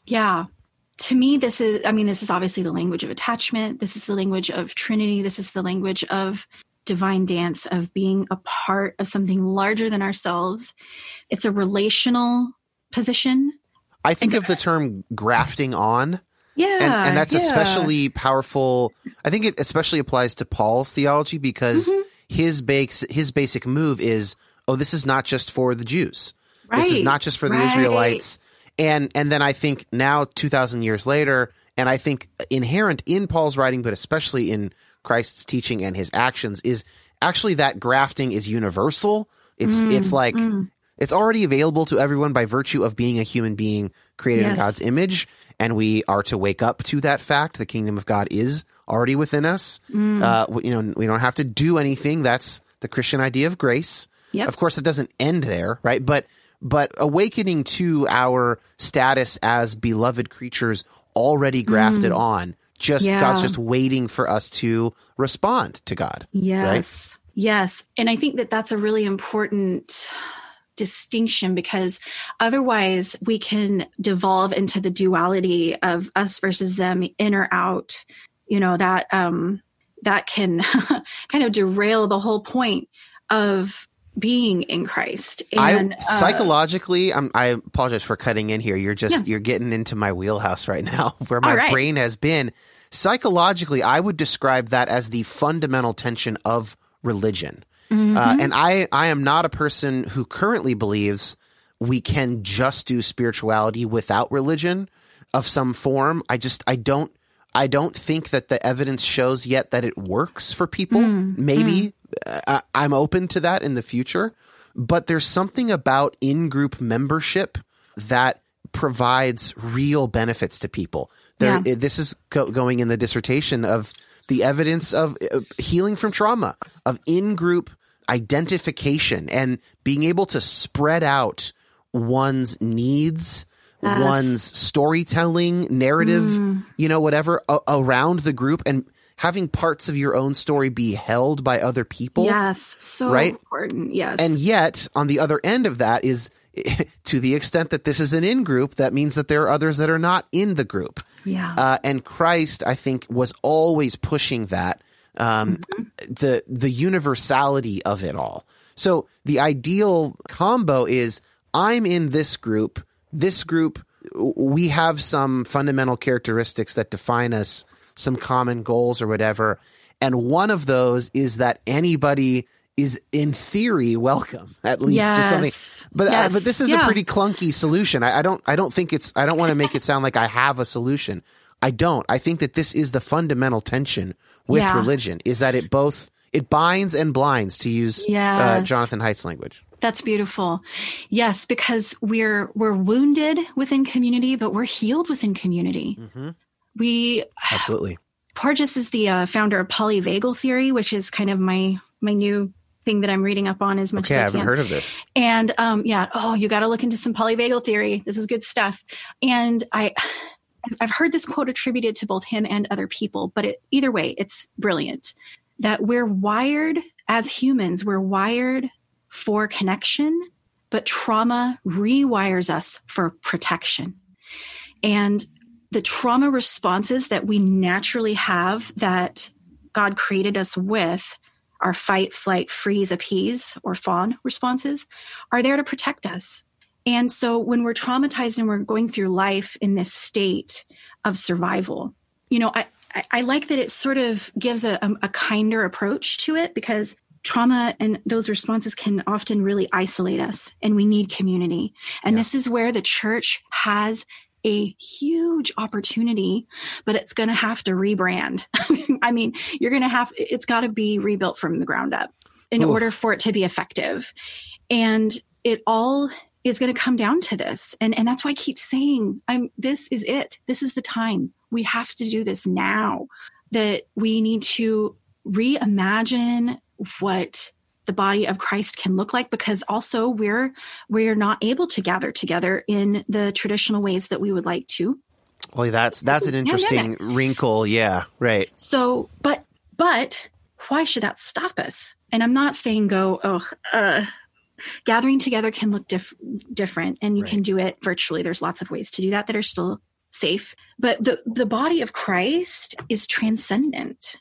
S3: Yeah. To me, this is, I mean, this is obviously the language of attachment. This is the language of Trinity. This is the language of divine dance, of being a part of something larger than ourselves. It's a relational position.
S2: I think of the term grafting on
S3: yeah.
S2: And, and that's
S3: yeah.
S2: especially powerful. I think it especially applies to Paul's theology because mm-hmm. his base, his basic move is, oh, this is not just for the Jews.
S3: Right.
S2: This is not just for the
S3: right.
S2: Israelites. And, and then I think now 2000 years later, and I think inherent in Paul's writing, but especially in Christ's teaching and his actions is actually that grafting is universal. It's, mm, it's like, mm. It's already available to everyone by virtue of being a human being created yes. in God's image, and we are to wake up to that fact. The kingdom of God is already within us. Mm. Uh, you know, we don't have to do anything. That's the Christian idea of grace.
S3: Yep.
S2: Of course, it doesn't end there, right? But but awakening to our status as beloved creatures already grafted mm. on. Just yeah. God's just waiting for us to respond to God.
S3: Yes. Right? Yes. And I think that that's a really important distinction because otherwise we can devolve into the duality of us versus them in or out you know that um that can kind of derail the whole point of being in Christ.
S2: And I, psychologically, uh, i apologize for cutting in here. You're just yeah. you're getting into my wheelhouse right now, where my right. brain has been. Psychologically, I would describe that as the fundamental tension of religion. Uh, mm-hmm. Uh, and I, I am not a person who currently believes we can just do spirituality without religion of some form. I just, I don't, I don't think that the evidence shows yet that it works for people. Mm, Maybe mm. Uh, I'm open to that in the future, but there's something about in group membership that provides real benefits to people. There, yeah. this is go- going in the dissertation of the evidence of uh, healing from trauma, of in group identification and being able to spread out one's needs, yes. one's storytelling, narrative, mm. you know, whatever a- around the group and having parts of your own story be held by other people.
S3: Yes, so
S2: right?
S3: important. Yes.
S2: And yet, on the other end of that is to the extent that this is an in group, that means that there are others that are not in the group.
S3: Yeah. Uh,
S2: and Christ, I think, was always pushing that um, mm-hmm. the the universality of it all. So the ideal combo is I'm in this group. This group, we have some fundamental characteristics that define us, some common goals or whatever. And one of those is that anybody is in theory welcome at least
S3: yes.
S2: or something. But
S3: yes.
S2: uh, but this is
S3: yeah.
S2: a pretty clunky solution. I, I, don't I don't think it's I don't want to make it sound like I have a solution. I don't. I think that this is the fundamental tension with yeah. religion is that it both it binds and blinds to use uh, yes. uh, Jonathan Haidt's language.
S3: That's beautiful. Yes, because we're we're wounded within community, but we're healed within community. Mm-hmm. We
S2: absolutely.
S3: Porges is the uh, founder of polyvagal theory, which is kind of my my new thing that I'm reading up on as much
S2: okay,
S3: as I,
S2: I haven't
S3: can.
S2: heard of this.
S3: And um, yeah, oh, you got to look into some polyvagal theory. This is good stuff. And I I've heard this quote attributed to both him and other people, but it, either way, it's brilliant that we're wired as humans, we're wired for connection, but trauma rewires us for protection. And the trauma responses that we naturally have that God created us with, our fight, flight, freeze, appease, or fawn responses, are there to protect us. And so when we're traumatized and we're going through life in this state of survival, you know, I, I, like that it sort of gives a, a, a kinder approach to it because trauma and those responses can often really isolate us and we need community and yeah. this is where the church has a huge opportunity but it's going to have to rebrand. I mean you're going to have it's got to be rebuilt from the ground up in order for it to be effective. And it all is going to come down to this. And and that's why i keep saying i'm this is it. This is the time. We have to do this now that we need to reimagine what the body of Christ can look like because also we're we're not able to gather together in the traditional ways that we would like to.
S2: Well, that's that's an interesting wrinkle. Yeah, right.
S3: So, but but why should that stop us? And I'm not saying go, oh, uh, gathering together can look diff- different and you right. can do it virtually. There's lots of ways to do that that are still safe. But the the body of Christ is transcendent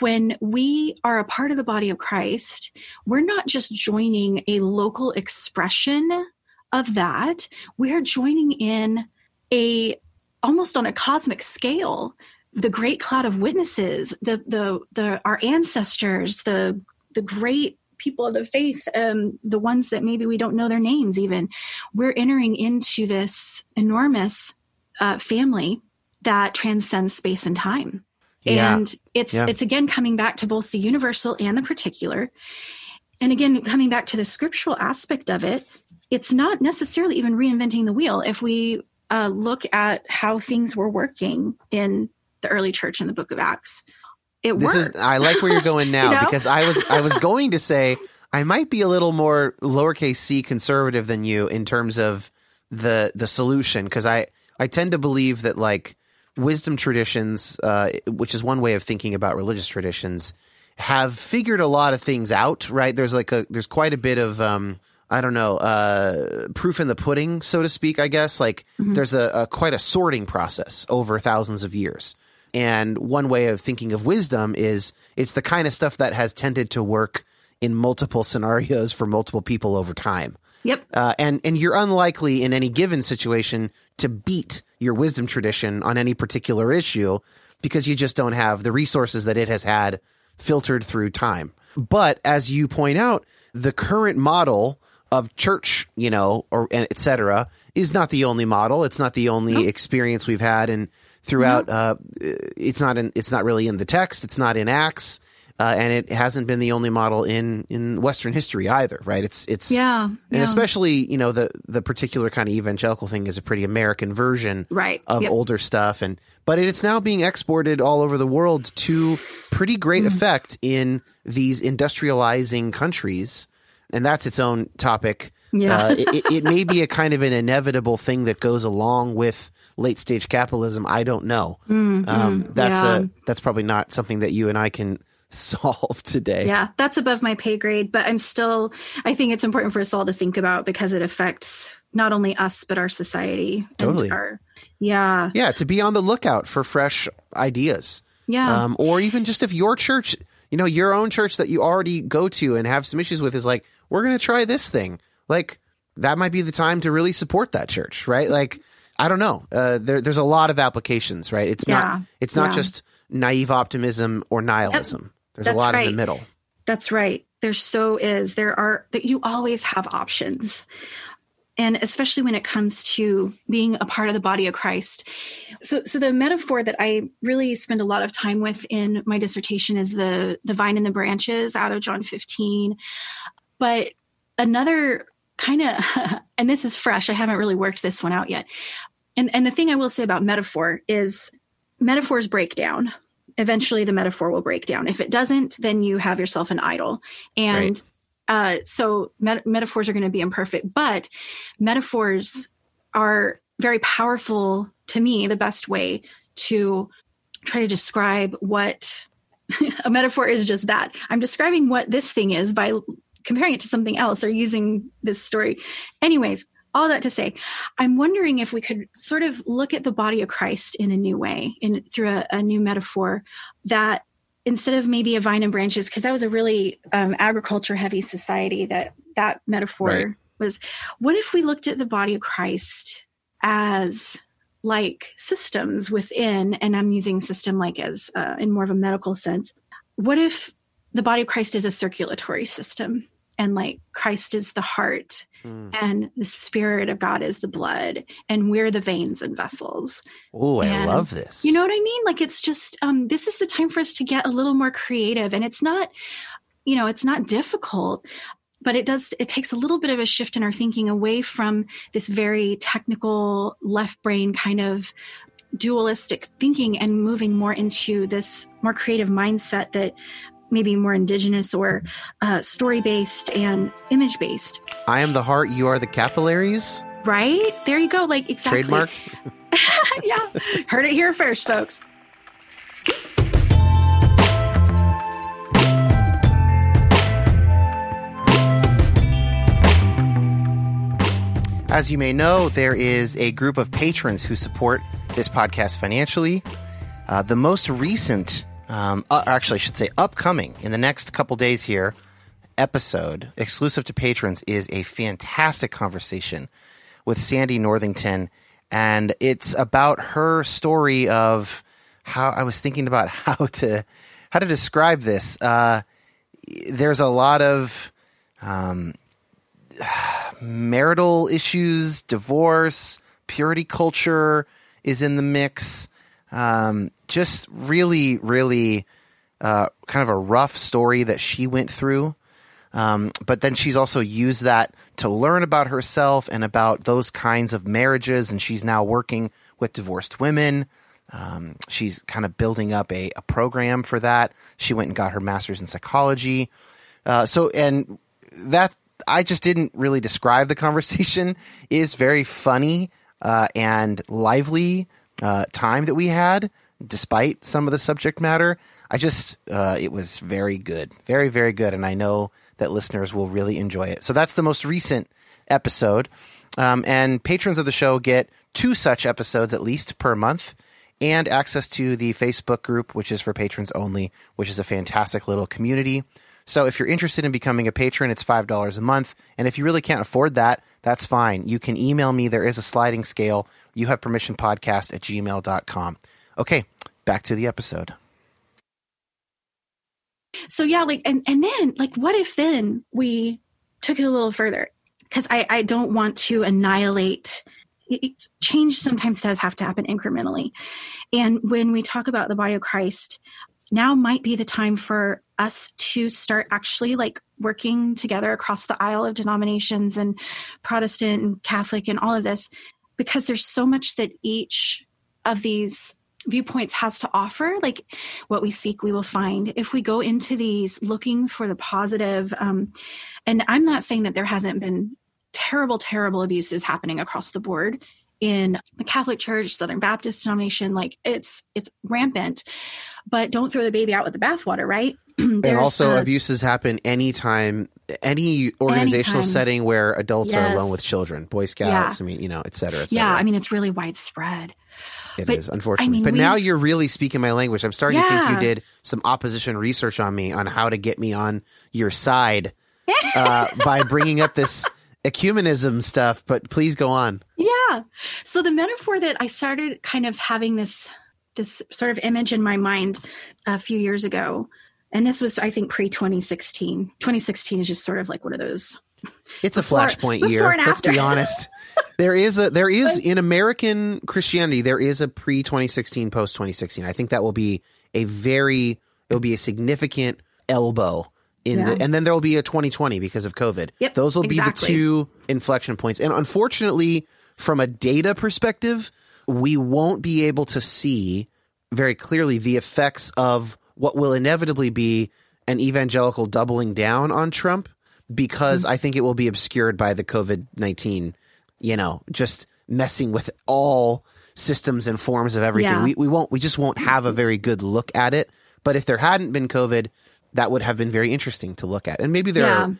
S3: when we are a part of the body of Christ, we're not just joining a local expression of that, we're joining in a almost on a cosmic scale the great cloud of witnesses the the the our ancestors the the great people of the faith um, the ones that maybe we don't know their names even. We're entering into this enormous uh, family that transcends space and time yeah. and it's yeah. it's again coming back to both the universal and the particular and again coming back to the scriptural aspect of it it's not necessarily even reinventing the wheel if we uh, look at how things were working in the early church in the book of acts it this worked. is
S2: i like where you're going now you know? because i was i was going to say i might be a little more lowercase c conservative than you in terms of the the solution because i i tend to believe that like wisdom traditions, uh, which is one way of thinking about religious traditions, have figured a lot of things out. Right? There's like a there's quite a bit of um, I don't know uh, proof in the pudding, so to speak. I guess like mm-hmm. there's a, a quite a sorting process over thousands of years. And one way of thinking of wisdom is it's the kind of stuff that has tended to work in multiple scenarios for multiple people over time.
S3: Yep.
S2: Uh, and and you're unlikely in any given situation to beat your wisdom tradition on any particular issue because you just don't have the resources that it has had filtered through time. But as you point out, the current model of church, you know, or etc., is not the only model. It's not the only nope. experience we've had, and throughout, nope. uh, it's not in, it's not really in the text. It's not in Acts uh, and it hasn't been the only model in in Western history either, right? It's it's
S3: yeah,
S2: and
S3: yeah.
S2: especially you know the the particular kind of evangelical thing is a pretty American version,
S3: right.
S2: of yep. older stuff, and but it's now being exported all over the world to pretty great mm. effect in these industrializing countries, and that's its own topic.
S3: Yeah, uh,
S2: it, it may be a kind of an inevitable thing that goes along with late stage capitalism. I don't know.
S3: Mm, um,
S2: that's
S3: yeah.
S2: a that's probably not something that you and I can solve today.
S3: Yeah, that's above my pay grade, but I'm still, I think it's important for us all to think about because it affects not only us, but our society.
S2: Totally.
S3: Our, yeah.
S2: Yeah, to be on the lookout for fresh ideas.
S3: Yeah.
S2: Um, or even just if your church, you know, your own church that you already go to and have some issues with is like, we're going to try this thing. Like, that might be the time to really support that church, right? Like, I don't know. Uh, there, there's a lot of applications, right? It's yeah. not, it's not yeah. just naive optimism or nihilism. There's That's a lot right. in the middle.
S3: That's right. There so is. There are that you always have options. And especially when it comes to being a part of the body of Christ. So so the metaphor that I really spend a lot of time with in my dissertation is the the vine and the branches out of John 15. But another kind of and this is fresh. I haven't really worked this one out yet. And and the thing I will say about metaphor is metaphors break down eventually the metaphor will break down. If it doesn't, then you have yourself an idol. And right. uh, so met- metaphors are going to be imperfect, but metaphors are very powerful to me, the best way to try to describe what a metaphor is just that. I'm describing what this thing is by comparing it to something else or using this story. Anyways, all that to say, I'm wondering if we could sort of look at the body of Christ in a new way, in through a, a new metaphor that instead of maybe a vine and branches, because that was a really um, agriculture heavy society that that metaphor right. was. What if we looked at the body of Christ as like systems within, and I'm using system like as uh, in more of a medical sense. What if the body of Christ is a circulatory system and like Christ is the heart mm. and the spirit of God is the blood and we're the veins and vessels.
S2: Oh, I love this.
S3: You know what I mean? Like it's just um this is the time for us to get a little more creative and it's not you know, it's not difficult but it does it takes a little bit of a shift in our thinking away from this very technical left brain kind of dualistic thinking and moving more into this more creative mindset that maybe more indigenous or uh, story based and image based.
S2: I am the heart, you are the capillaries.
S3: Right? There you go. Like, exactly.
S2: Trademark?
S3: yeah. Heard it here first, folks.
S2: As you may know, there is a group of patrons who support this podcast financially. Uh, the most recent um, uh, actually, I should say upcoming in the next couple days here episode exclusive to patrons is a fantastic conversation with Sandy Northington, and it's about her story of how I was thinking about how to how to describe this. Uh, there's a lot of um, marital issues, divorce, purity culture is in the mix. Um, just really, really uh, kind of a rough story that she went through. Um, but then she's also used that to learn about herself and about those kinds of marriages. And she's now working with divorced women. Um, she's kind of building up a, a, program for that. She went and got her master's in psychology. Uh, so, and that I just didn't really describe the conversation is very funny uh, and lively uh, time that we had, despite some of the subject matter. I just, uh, it was very good, very, very good. And I know that listeners will really enjoy it. So that's the most recent episode. Um, and patrons of the show get two such episodes at least per month and access to the Facebook group, which is for patrons only, which is a fantastic little community. So if you're interested in becoming a patron, it's $5 a month. And if you really can't afford that, that's fine. You can email me. There is a sliding scale. You have permission podcast at gmail.com. Okay, back to the episode.
S3: So yeah, like and and then like what if then we took it a little further? Because I, I don't want to annihilate change sometimes does have to happen incrementally. And when we talk about the body of Christ, now might be the time for us to start actually like working together across the aisle of denominations and Protestant and Catholic and all of this because there's so much that each of these viewpoints has to offer. Like what we seek we will find. If we go into these looking for the positive um, and i'm not saying that there hasn't been terrible terrible abuses happening across the board in the Catholic Church, Southern Baptist denomination, like it's it's rampant. But don't throw the baby out with the bathwater, right?
S2: and also uh, abuses happen anytime any organizational anytime. setting where adults yes. are alone with children, Boy Scouts, yeah. I mean, you know, et cetera, et cetera.
S3: Yeah, I mean it's really widespread.
S2: It but, is, unfortunately. I mean, but now you're really speaking my language. I'm starting yeah. to think you did some opposition research on me on how to get me on your side uh, by bringing up this ecumenism stuff, but please go on.
S3: Yeah. So the metaphor that I started kind of having this this sort of image in my mind a few years ago, and this was I think pre 2016. 2016 is just sort of like one of those.
S2: It's before, a flashpoint year. Let's be honest. there is a there is in American Christianity there is a pre 2016 post 2016. I think that will be a very it will be a significant elbow in yeah. the, and then there will be a 2020 because of COVID.
S3: Yep,
S2: Those will
S3: exactly.
S2: be the two inflection points. And unfortunately, from a data perspective, we won't be able to see very clearly the effects of what will inevitably be an evangelical doubling down on Trump because mm-hmm. I think it will be obscured by the COVID 19, you know, just messing with all systems and forms of everything. Yeah. We, we won't, we just won't have a very good look at it. But if there hadn't been COVID, that would have been very interesting to look at. And maybe there yeah.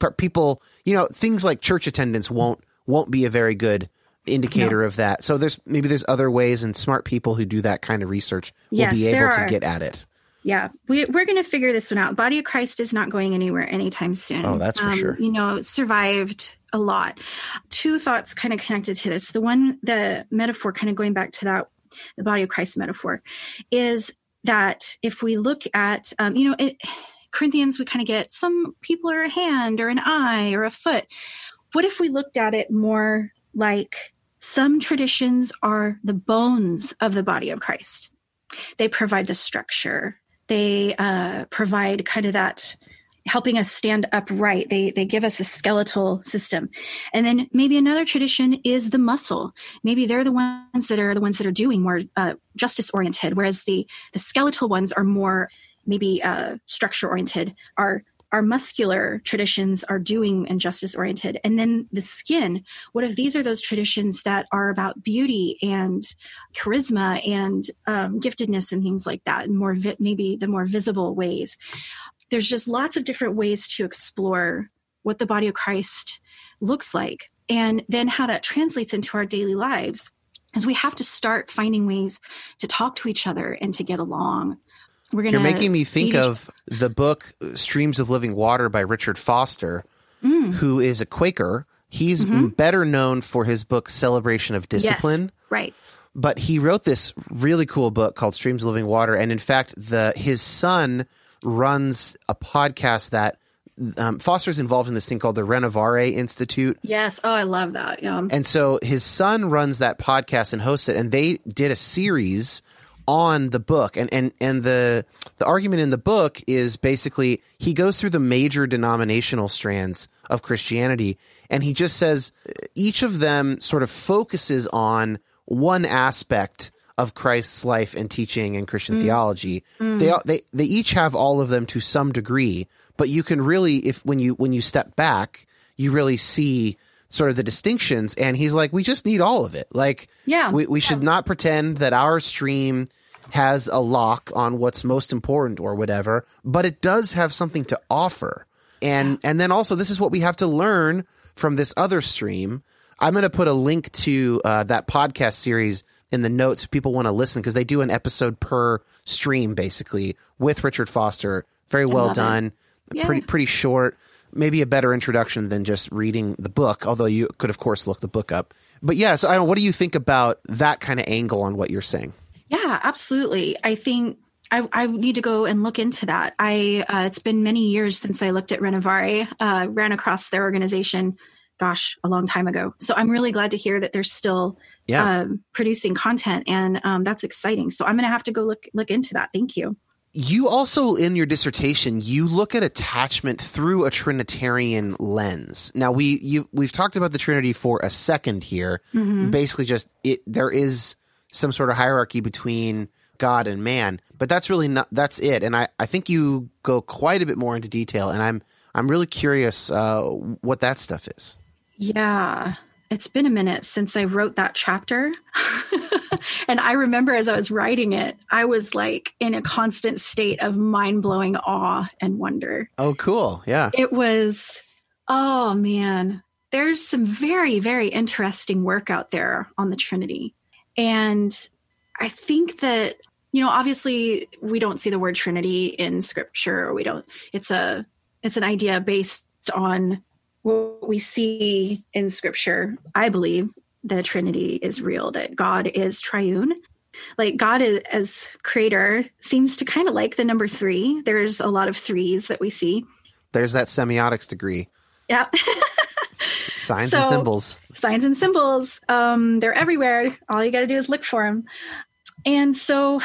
S2: are people, you know, things like church attendance won't won't be a very good indicator no. of that. So there's maybe there's other ways, and smart people who do that kind of research will yes, be able to get at it.
S3: Yeah, we, we're going to figure this one out. Body of Christ is not going anywhere anytime soon.
S2: Oh, that's for um, sure.
S3: You know, survived a lot. Two thoughts kind of connected to this. The one, the metaphor, kind of going back to that, the body of Christ metaphor, is that if we look at, um, you know, it, Corinthians, we kind of get some people are a hand or an eye or a foot. What if we looked at it more like some traditions are the bones of the body of Christ? They provide the structure, they uh, provide kind of that helping us stand upright. They they give us a skeletal system. And then maybe another tradition is the muscle. Maybe they're the ones that are the ones that are doing more uh, justice oriented, whereas the the skeletal ones are more maybe uh, structure oriented. Our our muscular traditions are doing and justice oriented and then the skin what if these are those traditions that are about beauty and charisma and um, giftedness and things like that and more vi- maybe the more visible ways there's just lots of different ways to explore what the body of Christ looks like and then how that translates into our daily lives is we have to start finding ways to talk to each other and to get along
S2: we're gonna You're making me think of the book Streams of Living Water by Richard Foster, mm. who is a Quaker. He's mm-hmm. better known for his book Celebration of Discipline. Yes,
S3: right.
S2: But he wrote this really cool book called Streams of Living Water and in fact the his son runs a podcast that um, Foster's involved in this thing called the Renovare Institute.
S3: Yes. Oh, I love that. Yeah.
S2: And so his son runs that podcast and hosts it, and they did a series on the book. And and and the the argument in the book is basically he goes through the major denominational strands of Christianity, and he just says each of them sort of focuses on one aspect of Christ's life and teaching and Christian mm. theology. Mm. They they they each have all of them to some degree, but you can really if when you when you step back, you really see sort of the distinctions and he's like we just need all of it. Like
S3: yeah.
S2: we we should not pretend that our stream has a lock on what's most important or whatever, but it does have something to offer. And yeah. and then also this is what we have to learn from this other stream. I'm going to put a link to uh, that podcast series in the notes if people want to listen because they do an episode per stream basically with Richard Foster. Very well done. Yeah. Pretty pretty short. Maybe a better introduction than just reading the book, although you could of course look the book up. But yeah, so I don't what do you think about that kind of angle on what you're saying?
S3: Yeah, absolutely. I think I, I, need to go and look into that. I uh, it's been many years since I looked at Renovare. Uh, ran across their organization gosh, a long time ago. So I'm really glad to hear that they're still yeah. um, producing content, and um, that's exciting. So I'm going to have to go look look into that. Thank you.
S2: You also, in your dissertation, you look at attachment through a Trinitarian lens. Now, we you we've talked about the Trinity for a second here. Mm-hmm. Basically, just it there is some sort of hierarchy between God and man, but that's really not that's it. And I I think you go quite a bit more into detail, and I'm I'm really curious uh, what that stuff is.
S3: Yeah, it's been a minute since I wrote that chapter. and I remember as I was writing it, I was like in a constant state of mind blowing awe and wonder.
S2: Oh, cool. Yeah.
S3: It was, oh man, there's some very, very interesting work out there on the Trinity. And I think that, you know, obviously we don't see the word Trinity in scripture. We don't, it's a, it's an idea based on what we see in scripture, I believe the Trinity is real, that God is triune. Like God is, as creator seems to kind of like the number three. There's a lot of threes that we see.
S2: There's that semiotics degree.
S3: Yeah.
S2: signs so, and symbols.
S3: Signs and symbols. Um, they're everywhere. All you got to do is look for them. And so,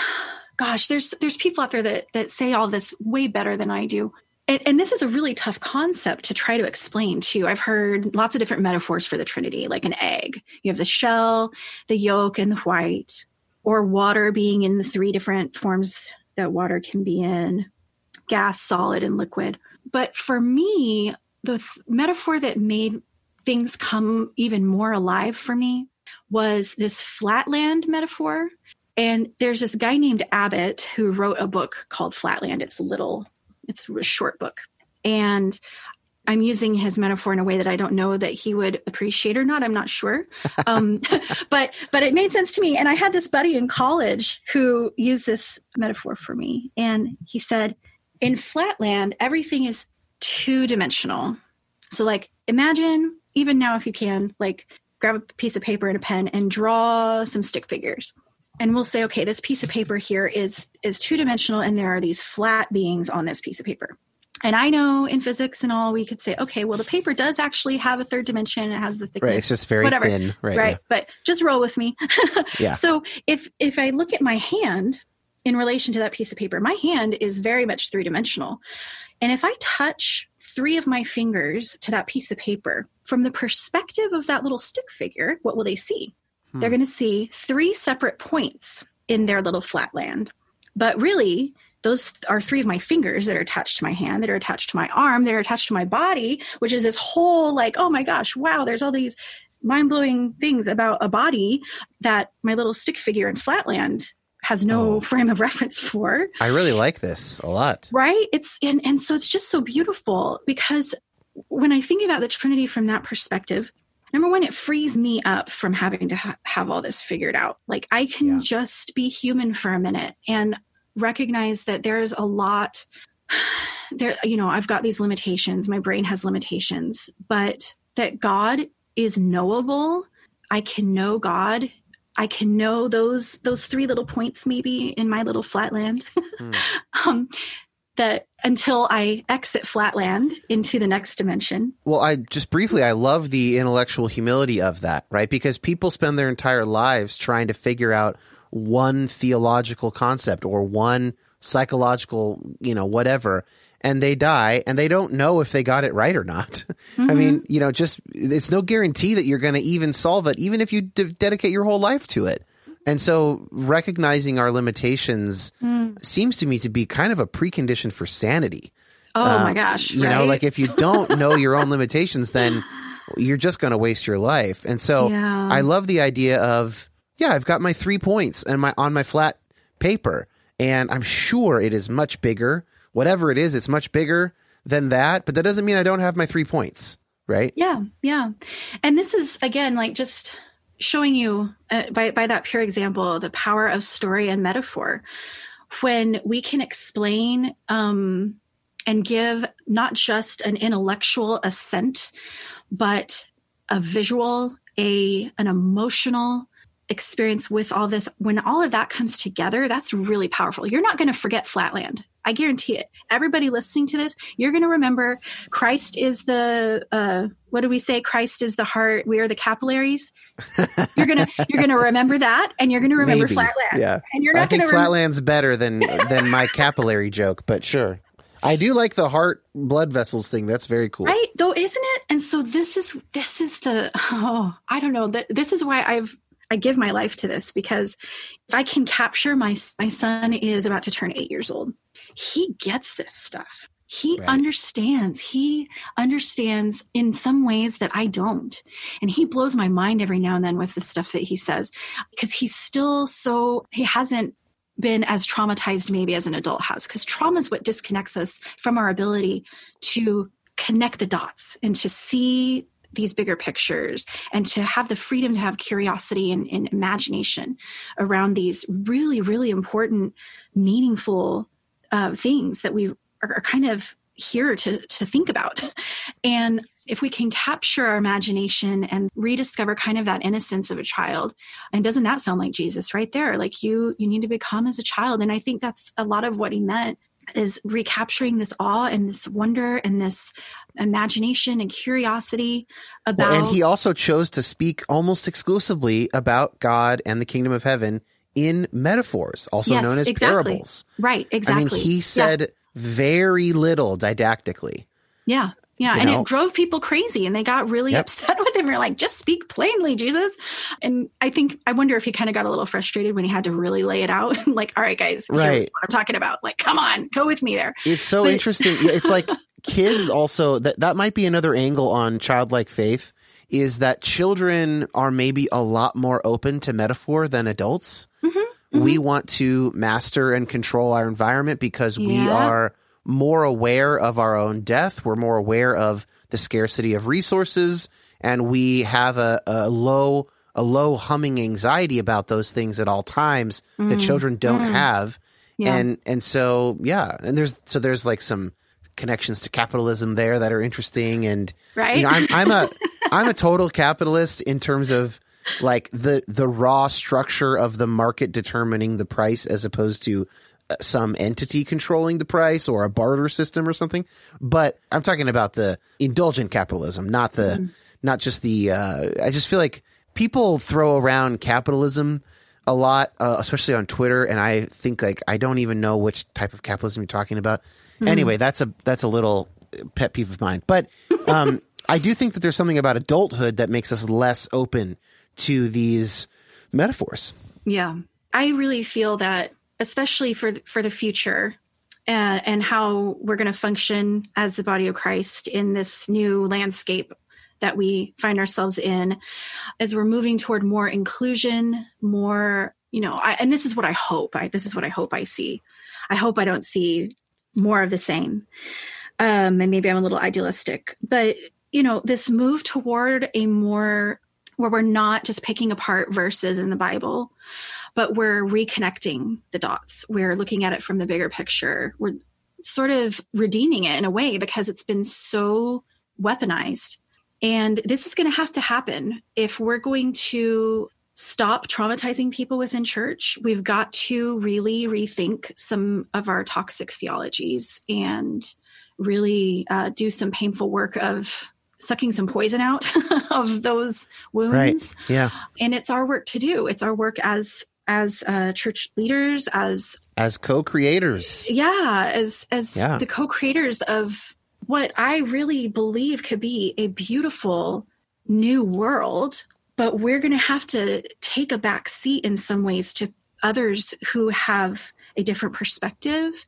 S3: gosh, there's there's people out there that that say all this way better than I do and, and, this is a really tough concept to try to explain too. I've heard lots of different metaphors for the Trinity, like an egg. You have the shell, the yolk, and the white, or water being in the three different forms that water can be in gas, solid, and liquid. But for me, the th- metaphor that made things come even more alive for me was this flatland metaphor. And there's this guy named Abbott who wrote a book called Flatland. It's a little it's a short book. And I'm using his metaphor in a way that I don't know that he would appreciate or not. I'm not sure, um, but but it made sense to me. And I had this buddy in college who used this metaphor for me, and he said, "In flatland, everything is two dimensional. So, like, imagine even now, if you can, like, grab a piece of paper and a pen and draw some stick figures." And we'll say okay this piece of paper here is is two dimensional and there are these flat beings on this piece of paper And I know in physics and all, we could say, okay, well, the paper does actually have a third dimension. It has the thickness.
S2: Right. It's just very
S3: whatever.
S2: thin. Right.
S3: right
S2: yeah.
S3: but just roll with me
S2: Yeah.
S3: so if if i look at my hand in relation to that piece of paper my hand is very much three dimensional and if i touch three of my fingers to that piece of paper from the perspective of that little stick figure what will they see they're hmm. going to see three separate points in their little flatland but really those are three of my fingers that are attached to my hand that are attached to my arm that are attached to my body which is this whole like oh my gosh wow there's all these mind-blowing things about a body that my little stick figure in flatland has no
S2: Oh.
S3: frame of reference for
S2: I really like this a lot.
S3: right it's and and so it's just so beautiful because when i think about the trinity from that perspective number one it frees me up from having to ha- have all this figured out. Like i can
S2: Yeah.
S3: just be human for a minute and recognize that there's a lot there you know i've got these limitations. My brain has limitations. But that god is knowable i can know god. I can know those those three little points maybe in my little flatland. Um, that until I exit flatland into the next dimension.
S2: Well, I just briefly, I love the intellectual humility of that, right? Because people spend their entire lives trying to figure out one theological concept or one psychological, you know, whatever, and they die and they don't know if they got it right or not. I mean, mm-hmm. you know, just it's no guarantee that you're going to even solve it, even if you de- dedicate your whole life to it. And so recognizing our limitations seems to me to be kind of a precondition for sanity.
S3: Oh
S2: Um,
S3: my gosh!
S2: You know, like if you don't know your own limitations, then you're just going to waste your life. And so
S3: Yeah.
S2: I love the idea of, yeah, I've got my three points and my on my flat paper, and I'm sure it is much bigger. Whatever it is, it's much bigger than that. But that doesn't mean I don't have my three points, right?
S3: Yeah, yeah. And this is again like just showing you uh, by by that pure example the power of story and metaphor. When we can explain um, and give not just an intellectual assent, but a visual, a an emotional experience with all this when all of that comes together that's really powerful you're not going to forget flatland i guarantee it everybody listening to this you're going to remember christ is the uh what do we say christ is the heart we are the capillaries you're going to you're going to remember that and you're going to remember
S2: Maybe.
S3: flatland
S2: Yeah.
S3: and you're
S2: I
S3: not going
S2: think
S3: to remember
S2: flatland's better than than my capillary joke, but sure. I do like the heart blood vessels thing. That's very cool.
S3: right though isn't it and so this is this is the oh i don't know that this is why i've i give my life to this because if i can capture my my son is about to turn eight years old he gets this stuff. He
S2: Right.
S3: understands. He understands in some ways that i don't. And he blows my mind every now and then with the stuff that he says because he's still so he hasn't been as traumatized maybe as an adult has because trauma is what disconnects us from our ability to connect the dots and to see these bigger pictures and to have the freedom to have curiosity and, and imagination around these really really important meaningful uh, things that we are, are kind of here to to think about. And if we can capture our imagination and rediscover kind of that innocence of a child and doesn't that sound like jesus right there? Like you you need to become as a child. And i think that's a lot of what he meant is recapturing this awe and this wonder and this imagination and curiosity about
S2: Well, and he also chose to speak almost exclusively about God and the kingdom of heaven in metaphors, also
S3: Yes,
S2: known as
S3: exactly.
S2: parables.
S3: right exactly
S2: I mean, he
S3: Yeah.
S2: said very little didactically.
S3: Yeah. Yeah.
S2: You
S3: and
S2: know?
S3: it drove people crazy and they got really
S2: Yep.
S3: upset with him. We're like, just speak plainly, Jesus. And I think, I wonder if he kind of got a little frustrated when he had to really lay it out. like, all right, guys, here's
S2: Right.
S3: what I'm talking about. Like, come on, go with me there.
S2: It's so
S3: But-
S2: interesting. It's like kids also that that might be another angle on childlike faith is that children are maybe a lot more open to metaphor than adults.
S3: Mm-hmm,
S2: We want to master and control our environment because we are more aware of our own death. We're more aware of the scarcity of resources, and we have a, a low a low humming anxiety about those things at all times that children don't have.
S3: Mm. Yeah.
S2: And and so yeah, and there's so there's like some connections to capitalism there that are interesting and
S3: Right?
S2: you know I'm I'm a I'm a total capitalist in terms of like the the raw structure of the market determining the price as opposed to some entity controlling the price or a barter system or something. But I'm talking about the indulgent capitalism, not the, mm-hmm. not just the, uh, I just feel like people throw around capitalism a lot, uh, especially on Twitter. And I think like, I don't even know which type of capitalism you're talking about. Mm-hmm. Anyway, that's a, that's a little pet peeve of mine. But, um, I do think that there's something about adulthood that makes us less open to these metaphors.
S3: Yeah. I really feel that especially for for the future and and how we're going to function as the body of Christ in this new landscape that we find ourselves in as we're moving toward more inclusion, more, you know, I, and this is what I hope. I this is what I hope I see. I hope I don't see more of the same. Um, and maybe I'm a little idealistic, but you know, this move toward a more where we're not just picking apart verses in the Bible, but we're reconnecting the dots. We're looking at it from the bigger picture. We're sort of redeeming it in a way because it's been so weaponized. And this is going to have to happen if we're going to stop traumatizing people within church. We've got to really rethink some of our toxic theologies and really uh, do some painful work of sucking some poison out of those wounds.
S2: Right. Yeah.
S3: And it's our work to do. It's our work as as uh, church leaders, as
S2: as co-creators.
S3: Yeah, as as yeah. the co-creators of what I really believe could be a beautiful new world. But we're going to have to take a back seat in some ways to others who have a different perspective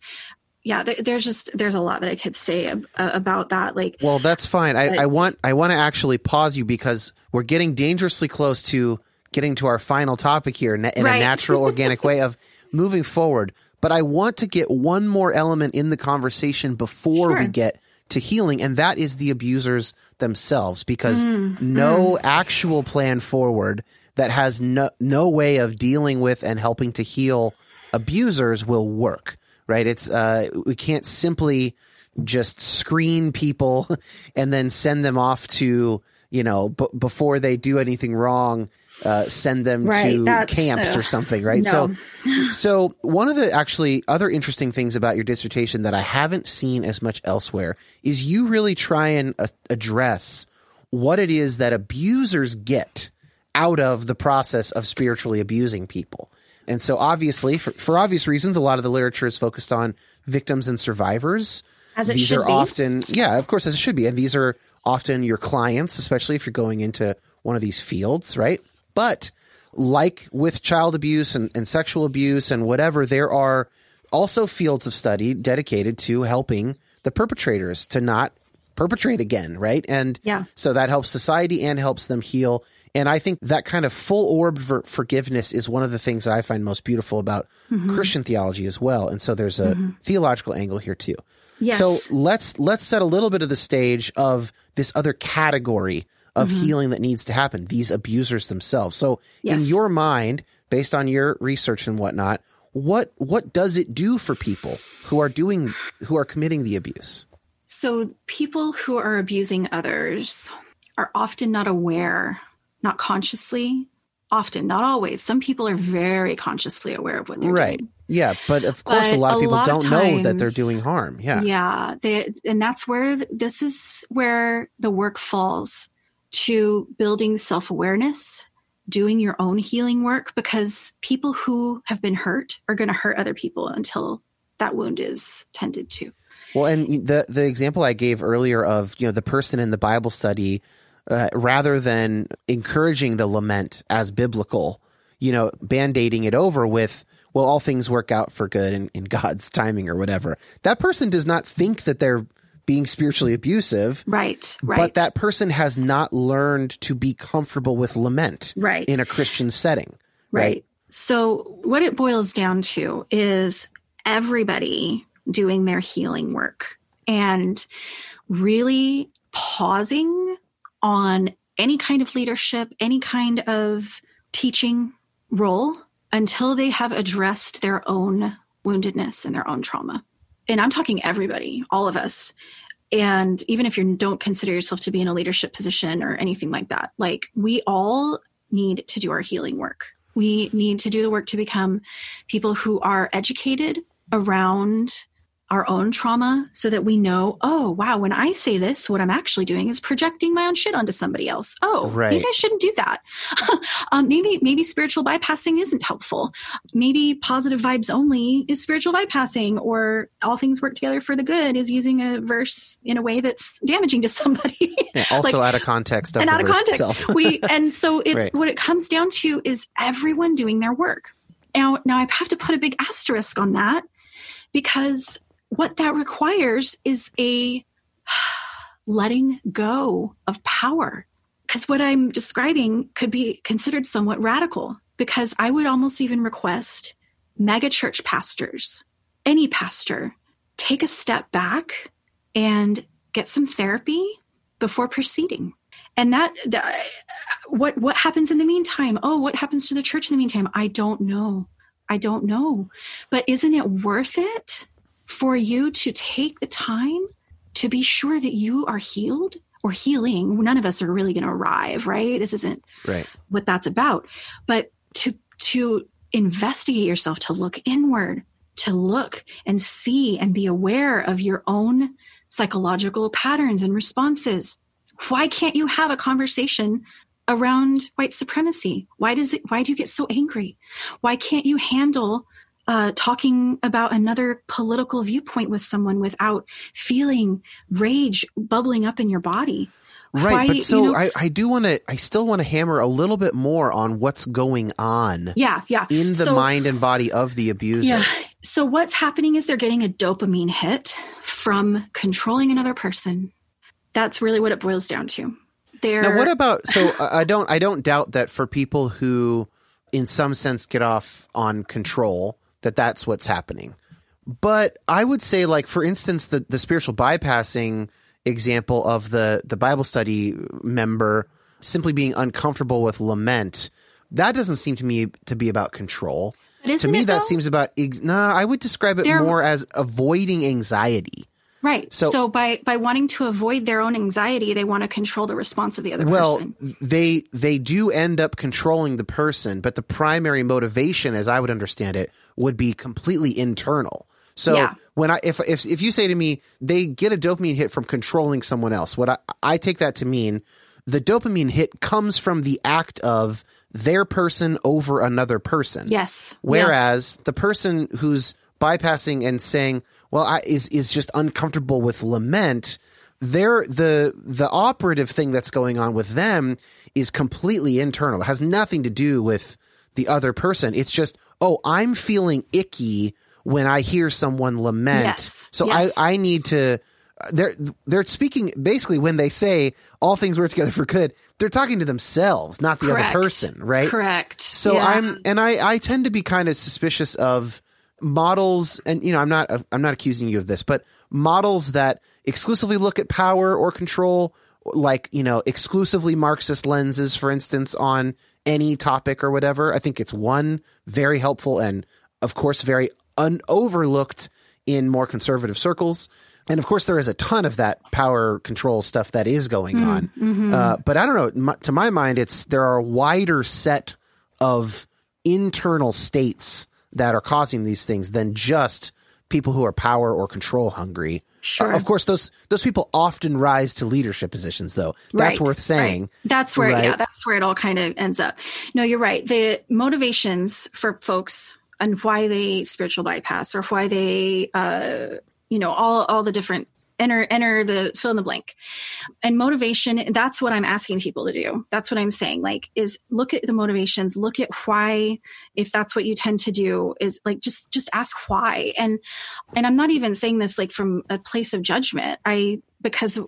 S3: yeah there's just there's a lot that i could say uh, about that like
S2: well that's fine I, I want i want to actually pause you because we're getting dangerously close to getting to our final topic here in, right. a natural, organic way of moving forward. But I want to get one more element in the conversation before sure. we get to healing, and that is the abusers themselves, because mm, no mm. actual plan forward that has no, no way of dealing with and helping to heal abusers will work, right? It's, uh, we can't simply just screen people and then send them off to, you know, b- before they do anything wrong uh, send them right, to camps uh, or something, right? No. So, so one of the actually other interesting things about your dissertation that I haven't seen as much elsewhere is you really try and uh, address what it is that abusers get out of the process of spiritually abusing people. And so, obviously, for, for obvious reasons, a lot of the literature is focused on victims and survivors.
S3: As it
S2: these
S3: should
S2: are
S3: be.
S2: often, yeah, of course, as it should be. And these are often your clients, especially if you're going into one of these fields, right? But like with child abuse and, and sexual abuse and whatever, there are also fields of study dedicated to helping the perpetrators to not perpetrate again, right? And
S3: yeah.
S2: so that helps society and helps them heal. And I think that kind of full orb for forgiveness is one of the things that I find most beautiful about mm-hmm. Christian theology as well. And so there's a mm-hmm. theological angle here too.
S3: Yes.
S2: So let's let's set a little bit of the stage of this other category of mm-hmm. healing that needs to happen, these abusers themselves. So yes. in your mind, based on your research and whatnot, what what does it do for people who are doing who are committing the abuse?
S3: So people who are abusing others are often not aware, not consciously, often, not always. Some people are very consciously aware of what they're
S2: right.
S3: doing. Right.
S2: Yeah, but of course, but a lot of people don't of times, know that they're doing harm. Yeah,
S3: yeah, they, and that's where this is where the work falls to building self awareness, doing your own healing work, because people who have been hurt are going to hurt other people until that wound is tended to.
S2: Well, and the the example I gave earlier of you know the person in the Bible study, uh, rather than encouraging the lament as biblical, you know, band-aiding it over with well, all things work out for good in, in God's timing or whatever. That person does not think that they're being spiritually abusive.
S3: Right, right.
S2: But that person has not learned to be comfortable with lament
S3: right.
S2: in a Christian setting. Right. right.
S3: So, what it boils down to is everybody doing their healing work and really pausing on any kind of leadership, any kind of teaching role until they have addressed their own woundedness and their own trauma and I'm talking everybody, all of us. And even if you don't consider yourself to be in a leadership position or anything like that, like we all need to do our healing work. We need to do the work to become people who are educated around our own trauma so that we know, oh, wow, when I say this, what I'm actually doing is projecting my own shit onto somebody else. Oh,
S2: Right.
S3: maybe I shouldn't do that. um, maybe, maybe spiritual bypassing isn't helpful. Maybe positive vibes only is spiritual bypassing, or all things work together for the good is using a verse in a way that's damaging to somebody.
S2: Yeah, also
S3: Like-
S2: out of context of
S3: and out of context. we and so it's
S2: Right.
S3: what it comes down to is everyone doing their work. Now, now I have to put a big asterisk on that because what that requires is a letting go of power. Because what I'm describing could be considered somewhat radical. Because I would almost even request megachurch pastors, any pastor, take a step back and get some therapy before proceeding. And that, that what what happens in the meantime? Oh, what happens to the church in the meantime? I don't know. I don't know. But isn't it worth it for you to take the time to be sure that you are healed or healing? None of us are really going to arrive, right? This isn't
S2: Right.
S3: what that's about but to to investigate yourself to look inward to look and see and be aware of your own psychological patterns and responses why can't you have a conversation around white supremacy why does it why do you get so angry why can't you handle uh, talking about another political viewpoint with someone without feeling rage bubbling up in your body
S2: Right,
S3: Why,
S2: but
S3: you
S2: so
S3: know-
S2: I, I do want to, I still want to hammer a little bit more on what's going on
S3: yeah yeah
S2: in the
S3: So-
S2: mind and body of the abuser.
S3: Yeah. So what's happening is they're getting a dopamine hit from controlling another person. That's really what it boils down to. They're
S2: Now, what about? So I don't, I don't doubt that for people who, in some sense, get off on control, that that's what's happening. But I would say, like for instance, the the spiritual bypassing example of the the Bible study member simply being uncomfortable with lament. That doesn't seem to me to be about control. To me, that seems about. Ex- nah, I would describe it
S3: They're-
S2: more as avoiding anxiety.
S3: Right.
S2: so-
S3: So, by by wanting to avoid their own anxiety, they want to control the response of the other
S2: well
S3: person.
S2: they they do end up controlling the person but the primary motivation as i would understand it would be completely internal so
S3: Yeah.
S2: when i if, if if you say to me they get a dopamine hit from controlling someone else what i i take that to mean the dopamine hit comes from the act of their person over another person
S3: Yes.
S2: Whereas the person who's bypassing and saying, "Well, I is is just uncomfortable with lament," they're the the operative thing that's going on with them is completely internal. It has nothing to do with the other person. It's just, "Oh, I'm feeling icky when I hear someone lament."
S3: Yes.
S2: So
S3: Yes.
S2: I I need to they're they're speaking basically when they say all things work together for good, they're talking to themselves, not the
S3: Correct.
S2: other person, right?
S3: Correct.
S2: So
S3: Yeah.
S2: I'm, and I, I tend to be kind of suspicious of models, and you know, I'm not, I'm not accusing you of this, but models that exclusively look at power or control, like you know, exclusively Marxist lenses, for instance, on any topic or whatever. I think it's one very helpful and, of course, very un- overlooked in more conservative circles. And of course, there is a ton of that power control stuff that is going on. Uh, but I don't know. m- To my mind, it's there are a wider set of internal states that are causing these things than just people who are power or control hungry.
S3: Sure.
S2: Uh, of course, those those people often rise to leadership positions, though. That's
S3: Right,
S2: worth saying.
S3: right. That's where, yeah, that's where it all kind of ends up. No, you're right. The motivations for folks and why they spiritual bypass or why they, uh, you know, all all the different enter enter the fill in the blank. And motivation that's what i'm asking people to do. That's what i'm saying like is look at the motivations look at why if that's what you tend to do is like just just ask why. And and i'm not even saying this like from a place of judgment. I because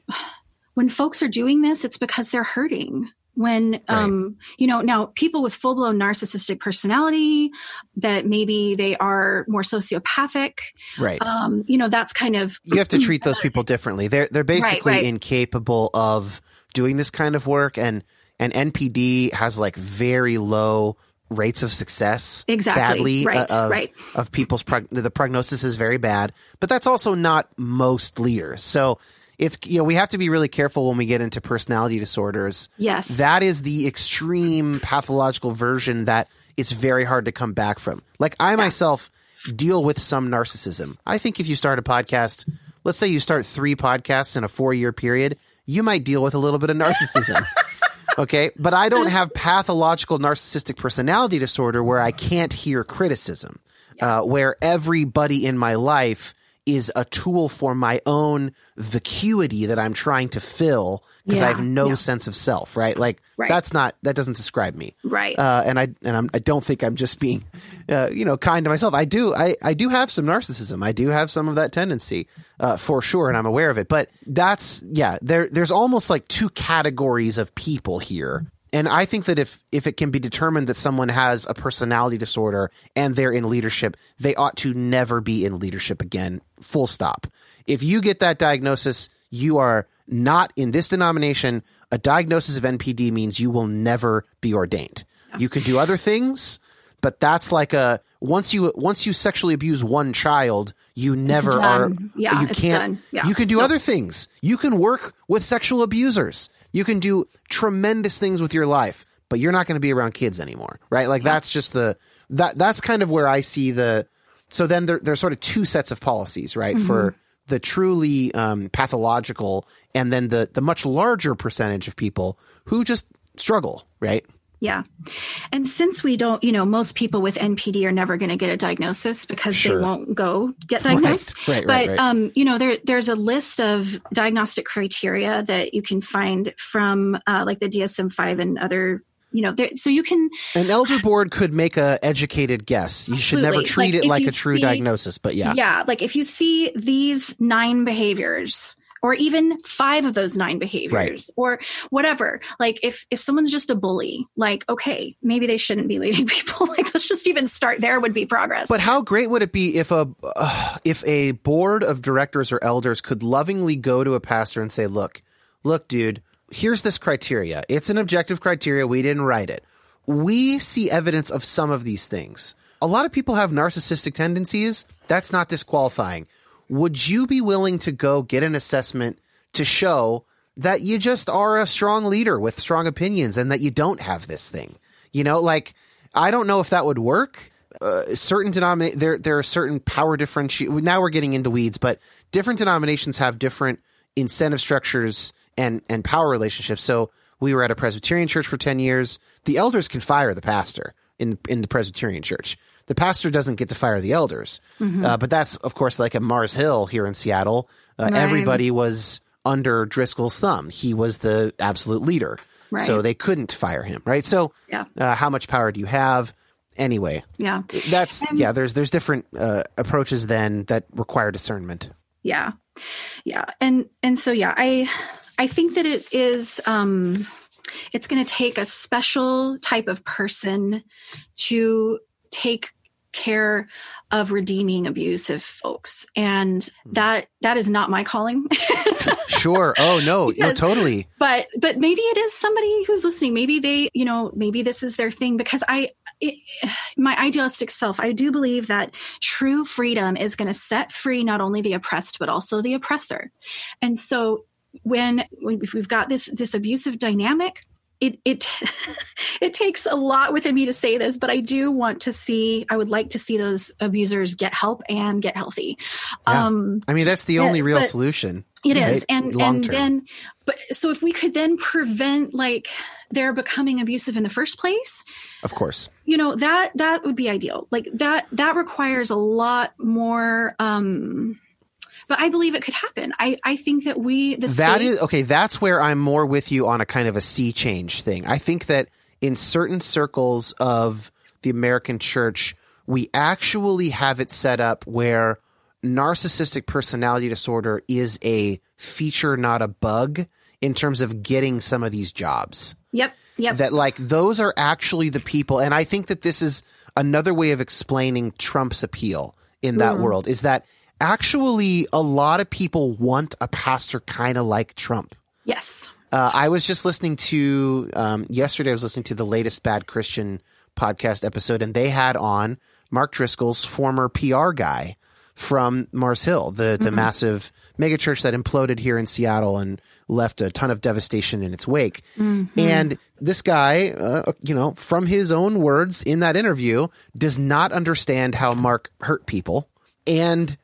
S3: when folks are doing this it's because they're hurting when um you know now people with full-blown narcissistic personality that maybe they are more sociopathic
S2: Right.
S3: um you know that's kind of
S2: you have to treat those people differently. They're they're basically
S3: right.
S2: incapable of doing this kind of work, and and NPD has like very low rates of success.
S3: Exactly.
S2: Sadly,
S3: Right,
S2: uh, of,
S3: right.
S2: of people's prog- the prognosis is very bad, but that's also not most leaders. So it's you know we have to be really careful when we get into personality disorders.
S3: Yes.
S2: that is the extreme pathological version that it's very hard to come back from. Like I myself deal with some narcissism. I think if you start a podcast, let's say you start three podcasts in a four year period, you might deal with a little bit of narcissism. okay. But I don't have pathological narcissistic personality disorder where I can't hear criticism, uh, where everybody in my life is a tool for my own vacuity that I'm trying to fill because I have no
S3: yeah.
S2: sense of self, right? Like
S3: Right.
S2: that's not that doesn't describe me,
S3: Right.
S2: Uh, and I and I'm, I don't think I'm just being, uh, you know, kind to myself. I do I I do have some narcissism. I do have some of that tendency uh, for sure, and I'm aware of it. But that's yeah, there there's almost like two categories of people here. And I think that if if it can be determined that someone has a personality disorder and they're in leadership, they ought to never be in leadership again. Full stop. If you get that diagnosis, you are not in this denomination. A diagnosis of NPD means you will never be ordained. You can do other things, but that's like a once you once you sexually abuse one child, you never are.
S3: Yeah,
S2: you
S3: it's
S2: can't.
S3: done. Yeah.
S2: You can do
S3: Nope.
S2: other things. You can work with sexual abusers. You can do tremendous things with your life, but you're not going to be around kids anymore, right? Like that's just the that that's kind of where I see the. So then there, there's sort of two sets of policies, right? For
S3: Mm-hmm.
S2: the truly um, pathological, and then the the much larger percentage of people who just struggle, right?
S3: Yeah. And since we don't, you know, most people with NPD are never going to get a diagnosis because
S2: Sure.
S3: they won't go get diagnosed.
S2: right, right,
S3: but,
S2: right.
S3: um, you know, there, there's a list of diagnostic criteria that you can find from uh, like the DSM 5 and other, you know, there, so you can,
S2: An elder board could make a educated guess. You should never treat
S3: Like,
S2: it like a true
S3: see-
S2: diagnosis, but yeah.
S3: yeah, like if you see these nine behaviors, or even five of those nine behaviors or whatever like if if someone's just a bully like okay maybe they shouldn't be leading people like let's just even start there would be progress
S2: But how great would it be if a uh, if a board of directors or elders could lovingly go to a pastor and say, "Look, look, dude, here's this criteria. It's an objective criteria. We didn't write it. We see evidence of some of these things. A lot of people have narcissistic tendencies. That's not disqualifying. Would you be willing to go get an assessment to show that you just are a strong leader with strong opinions and that you don't have this thing? You know, like I don't know if that would work. Uh, certain denominate there there are certain power differenti now we're getting into weeds but different denominations have different incentive structures and and power relationships. So we were at a presbyterian church for 10 years. The elders can fire the pastor in in the presbyterian church the pastor doesn't get to fire the elders. Uh, but that's of course like at mars hill here in seattle uh,
S3: Right.
S2: everybody was under driscoll's thumb. He was the absolute leader. So they couldn't fire him right? So
S3: Yeah.
S2: uh, how much power do you have? Anyway
S3: yeah.
S2: that's yeah there's there's different uh, approaches then that require discernment.
S3: Yeah. Yeah. And and so yeah i i think that it is um it's going to take a special type of person to take care of redeeming abusive folks. And hmm. that that is not my calling.
S2: Sure. Oh no. No totally.
S3: But but maybe it is somebody who's listening. Maybe they you know maybe this is their thing because i it, my idealistic self i do believe that true freedom is going to set free not only the oppressed but also the oppressor. And so when, when if we've got this this abusive dynamic it it it takes a lot within me to say this but i do want to see i would like to see those abusers get help and get healthy
S2: Yeah.
S3: um
S2: i mean that's the
S3: Yeah,
S2: only real solution
S3: it is,
S2: right?
S3: and
S2: Long
S3: and then, but so if we could then prevent like their becoming abusive in the first place,
S2: of course
S3: you know that that would be ideal. Like that that requires a lot more. um But I believe it could happen. I I think that we the
S2: That
S3: state,
S2: is okay. That's where I'm more with you on a kind of a sea change thing. I think that in certain circles of the American church, we actually have it set up where narcissistic personality disorder is a feature, not a bug, in terms of getting some of these jobs
S3: Yep. Yep.
S2: that like those are actually the people and i think that this is another way of explaining trump's appeal in that mm. world is that actually a lot of people want a pastor kind of like trump
S3: yes.
S2: uh, i was just listening to um, yesterday i was listening to the latest bad christian podcast episode and they had on mark driscoll's former pr guy from Mars Hill, the the massive megachurch that imploded here in Seattle and left a ton of devastation in its wake. And this guy, uh, you know, from his own words in that interview, does not understand how Mark hurt people, and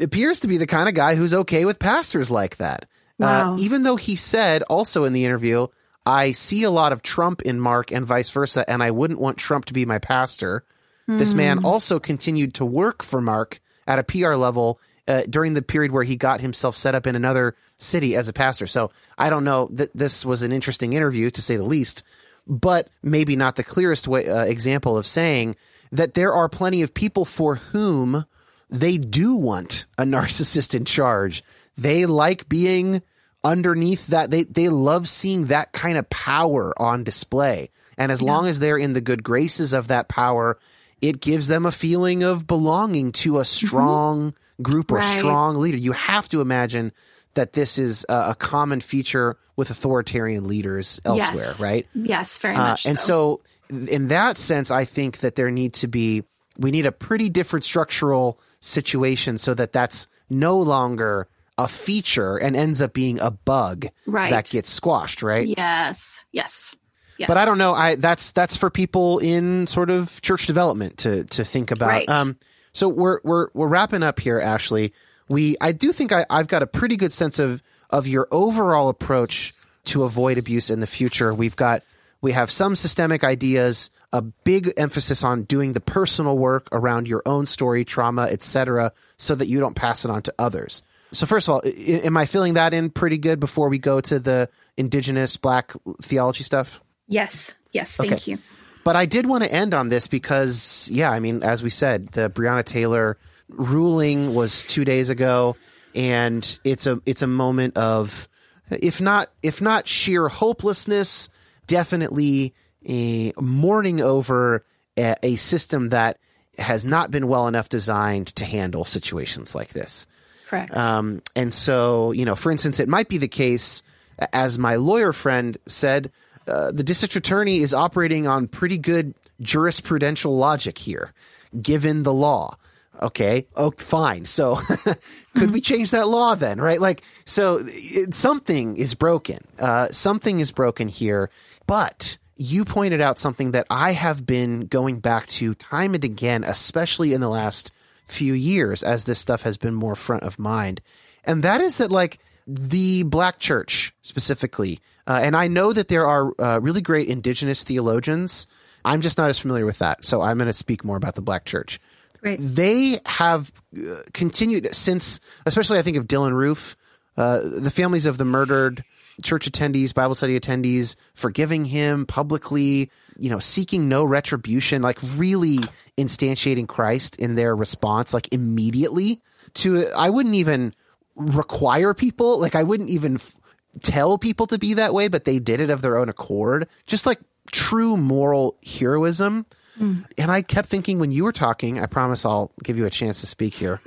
S2: appears to be the kind of guy who's okay with pastors like that.
S3: Wow.
S2: Uh, even though he said also in the interview, I see a lot of Trump in Mark and vice versa, and I wouldn't want Trump to be my pastor. This man also continued to work for Mark at a PR level uh, during the period where he got himself set up in another city as a pastor. So I don't know that this was an interesting interview to say the least, but maybe not the clearest way, uh, example of saying that there are plenty of people for whom they do want a narcissist in charge. They like being underneath that. They they love seeing that kind of power on display. And as long as they're in the good graces of that power, it gives them a feeling of belonging to a strong group or
S3: Right.
S2: strong leader. You have to imagine that this is a, a common feature with authoritarian leaders elsewhere,
S3: Yes.
S2: right?
S3: Yes, very
S2: Uh,
S3: much.
S2: and so, in that sense, I think that there need to be we need a pretty different structural situation so that that's no longer a feature and ends up being a bug
S3: Right.
S2: that gets squashed, right?
S3: yes, yes, yes.
S2: But I don't know. I that's that's for people in sort of church development to to think about.
S3: Right.
S2: Um, so we're we're we're wrapping up here, Ashley. We I do think I, I've got a pretty good sense of of your overall approach to avoid abuse in the future. We've got we have some systemic ideas, a big emphasis on doing the personal work around your own story, trauma, etc., so that you don't pass it on to others. So first of all, i- am I filling that in pretty good before we go to the indigenous black theology stuff?
S3: Yes, yes. Thank
S2: Okay.
S3: you.
S2: But I did want to end on this because, yeah, I mean, as we said, the Breonna Taylor ruling was two days ago, and it's a it's a moment of, if not if not sheer hopelessness, definitely a mourning over a, a system that has not been well enough designed to handle situations like this.
S3: Correct.
S2: Um, and so, you know, for instance, it might be the case, as my lawyer friend said, uh, the district attorney is operating on pretty good jurisprudential logic here, given the law. Okay. Oh, fine. So could we change that law then? Right. Like, so it, something is broken. Uh, something is broken here. But you pointed out something that I have been going back to time and again, especially in the last few years as this stuff has been more front of mind. And that is that, like, the black church specifically, uh, and I know that there are uh, really great indigenous theologians. I'm just not as familiar with that. So I'm going to speak more about the black church. They have uh, continued since, especially I think of Dylann Roof, uh, the families of the murdered church attendees, Bible study attendees, forgiving him publicly, you know, seeking no retribution, like really instantiating Christ in their response, like immediately to, I wouldn't even require people, like I wouldn't even f- tell people to be that way, but they did it of their own accord. Just like true moral heroism. Mm. And I kept thinking when you were talking, I promise I'll give you a chance to speak here.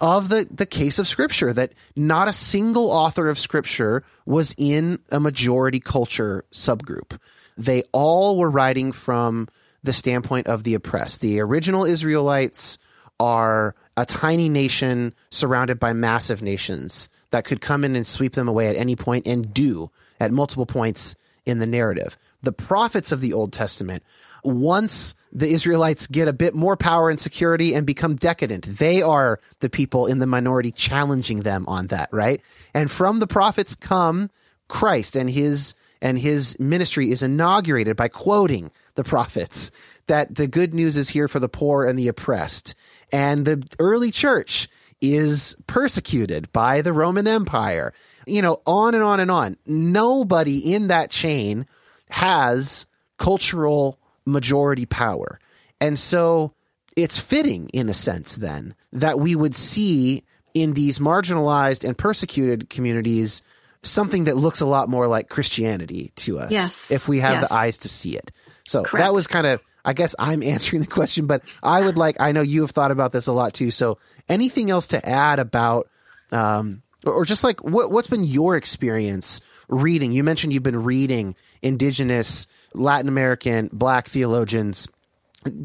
S2: Of the, the case of scripture that not a single author of scripture was in a majority culture subgroup. They all were writing from the standpoint of the oppressed. The original Israelites are a tiny nation surrounded by massive nations that could come in and sweep them away at any point and do at multiple points in the narrative. The prophets of the Old Testament, once the Israelites get a bit more power and security and become decadent, they are the people in the minority challenging them on that, right? And from the prophets come Christ and his and his ministry is inaugurated by quoting the prophets that the good news is here for the poor and the oppressed. And the early church is persecuted by the Roman Empire. You know, on and on and on. Nobody in that chain has cultural majority power. And so it's fitting, in a sense, then, that we would see in these marginalized and persecuted communities something that looks a lot more like Christianity to us.
S3: Yes.
S2: If we have
S3: Yes.
S2: the eyes to see it. So that was kind of, I guess I'm answering the question, but I would like, I know you have thought about this a lot too. So anything else to add about, um, or, or just like what, what's been your experience reading? You mentioned you've been reading indigenous Latin American black theologians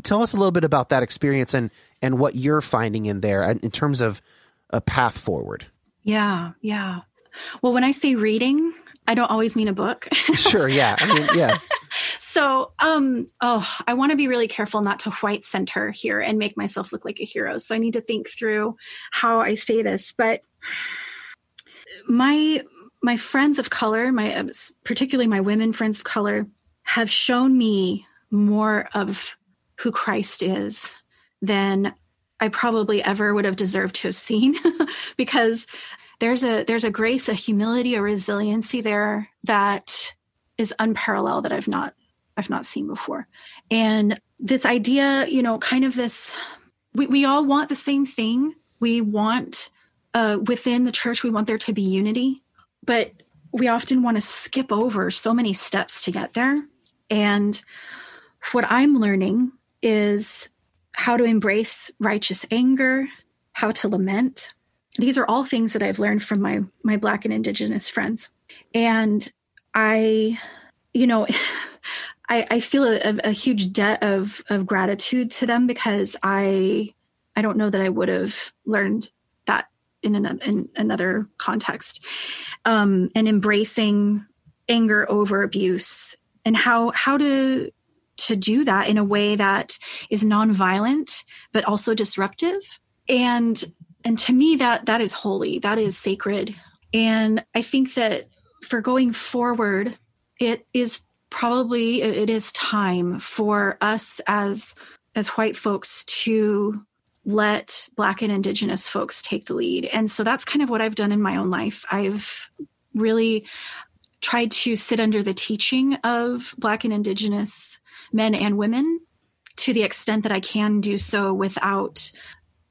S2: Tell us a little bit about that experience and and what you're finding in there in terms of a path forward.
S3: Yeah, yeah. Well, when I say reading, I don't always mean a book.
S2: sure, yeah. I mean, yeah.
S3: so, um, oh, I want to be really careful not to white center here and make myself look like a hero. So I need to think through how I say this, but my my friends of color, my uh, particularly my women friends of color, have shown me more of who Christ is than I probably ever would have deserved to have seen because there's a there's a grace, a humility, a resiliency there that is unparalleled that I've not I've not seen before. And this idea, you know, kind of this we, we all want the same thing. We want uh, within the church, we want there to be unity, but we often want to skip over so many steps to get there. And what I'm learning is how to embrace righteous anger, how to lament. These are all things that I've learned from my my black and indigenous friends. And I, you know, I, I feel a, a, huge debt of of gratitude to them because I I don't know that I would have learned in another in another context. Um, and embracing anger over abuse and how how to to do that in a way that is nonviolent but also disruptive and and to me that that is holy that is sacred and i think that for going forward it is probably it is time for us as as white folks to let black and indigenous folks take the lead and so that's kind of what i've done in my own life i've really tried to sit under the teaching of black and indigenous men and women to the extent that I can do so without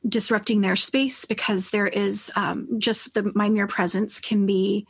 S3: disrupting their space because there is um, just the my mere presence can be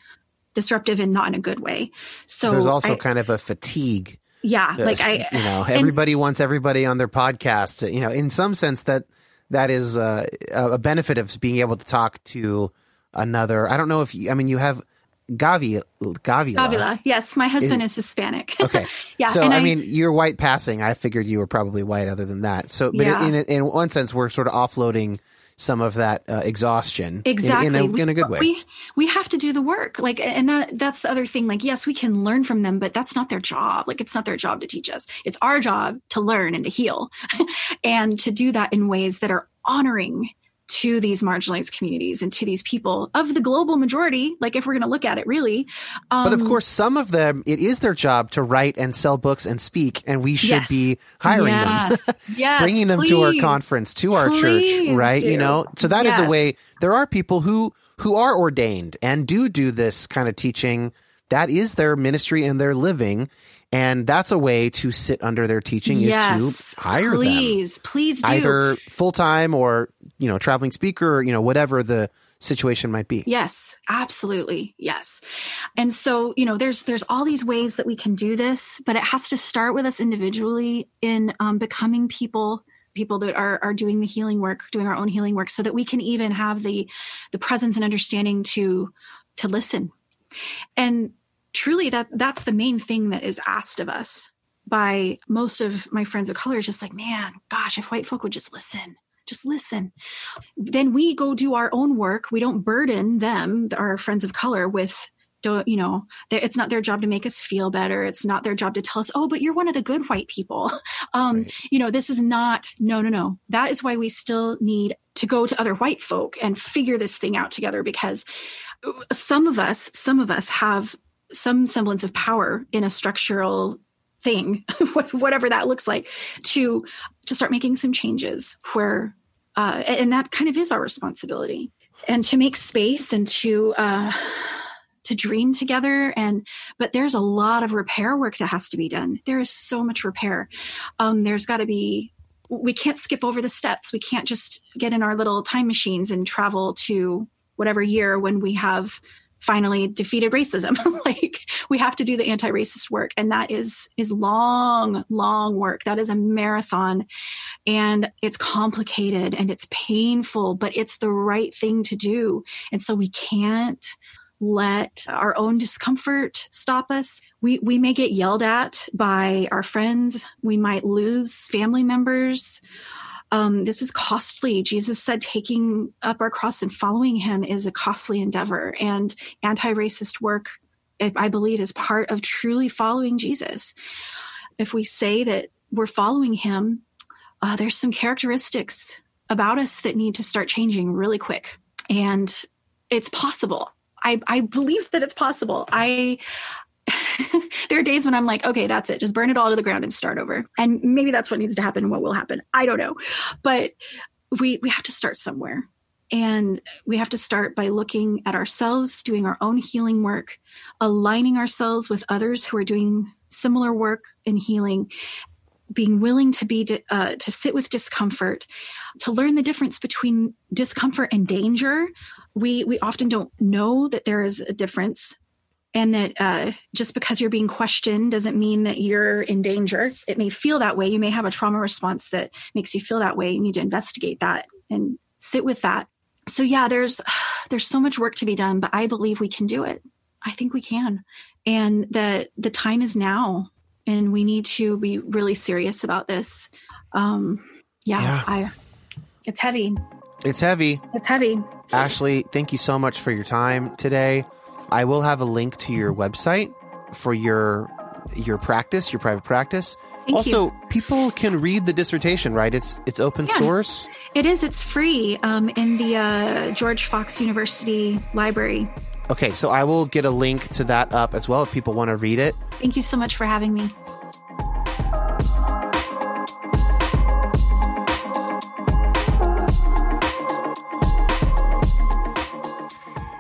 S3: disruptive and not in a good way. So
S2: there's also I, kind of a fatigue.
S3: Yeah, like I,
S2: you know, everybody and, wants everybody on their podcast. You know, in some sense that that is uh, a benefit of being able to talk to another. I don't know if you, I mean you have Gavi, Gavila.
S3: Gavila. Yes, my husband is, is Hispanic.
S2: Okay.
S3: yeah.
S2: So I, I, mean, you're white passing. I figured you were probably white. Other than that, so but yeah. in, in, in one sense, we're sort of offloading some of that uh, exhaustion
S3: exactly
S2: in, in, a, in, a, good way.
S3: We we have to do the work, like, and that that's the other thing. Like, yes, we can learn from them, but that's not their job. Like, it's not their job to teach us. It's our job to learn and to heal, and to do that in ways that are honoring to these marginalized communities and to these people of the global majority like if we're going to look at it really
S2: um, but of um, course some of them it is their job to write and sell books and speak and we should yes. be hiring
S3: yes.
S2: them
S3: yes,
S2: bringing them
S3: please.
S2: to our conference to our
S3: please
S2: church right
S3: do.
S2: you know so that yes. is a way there are people who who are ordained and do do this kind of teaching that is their ministry and their living and that's a way to sit under their teaching yes, is to hire
S3: please,
S2: them.
S3: Please, please do.
S2: Either full time or, you know, traveling speaker or, you know, whatever the situation might be.
S3: Yes, absolutely. Yes. And so, you know, there's there's all these ways that we can do this, but it has to start with us individually in um, becoming people people that are are doing the healing work, doing our own healing work so that we can even have the the presence and understanding to to listen. And truly that that's the main thing that is asked of us by most of my friends of color is just like man gosh if white folk would just listen just listen. Then we go do our own work. We don't burden them our friends of color with don't you know it's not their job to make us feel better. It's not their job to tell us oh but you're one of the good white people. Um right. you know this is not no no no. That is why we still need to go to other white folk and figure this thing out together because some of us some of us have some semblance of power in a structural thing whatever that looks like to to start making some changes where uh, and that kind of is our responsibility. And to make space and to uh, to dream together and but there's a lot of repair work that has to be done. There is so much repair. Um, there's got to be we can't skip over the steps. We can't just get in our little time machines and travel to whatever year when we have finally defeated racism like we have to do the anti-racist work and that is is long long work that is a marathon and it's complicated and it's painful but it's the right thing to do and so we can't let our own discomfort stop us. We, we may get yelled at by our friends. We might lose family members. Um, this is costly. Jesus said taking up our cross and following him is a costly endeavor. And anti racist work, I believe, is part of truly following Jesus. If we say that we're following him, uh, there's some characteristics about us that need to start changing really quick. And it's possible. I, I believe that it's possible. I there are days when I'm like, okay, that's it. Just burn it all to the ground and start over. And maybe that's what needs to happen and what will happen. I don't know. But we we have to start somewhere. And we have to start by looking at ourselves, doing our own healing work, aligning ourselves with others who are doing similar work in healing, being willing to be uh, to sit with discomfort, to learn the difference between discomfort and danger. We we often don't know that there is a difference and that uh, just because you're being questioned doesn't mean that you're in danger. It may feel that way. You may have a trauma response that makes you feel that way. You need to investigate that and sit with that. So yeah, there's there's so much work to be done, but I believe we can do it. I think we can, and that the time is now, and we need to be really serious about this. Um, yeah, yeah. I. It's heavy.
S2: It's heavy.
S3: It's heavy.
S2: Ashley, thank you so much for your time today. I will have a link to your website for your your practice, your private practice.
S3: Thank
S2: also,
S3: you.
S2: people can read the dissertation, right? It's it's open
S3: yeah,
S2: source.
S3: It is. It's free um, in the uh, George Fox University library.
S2: Okay, so I will get a link to that up as well if people want to read it.
S3: Thank you so much for having me.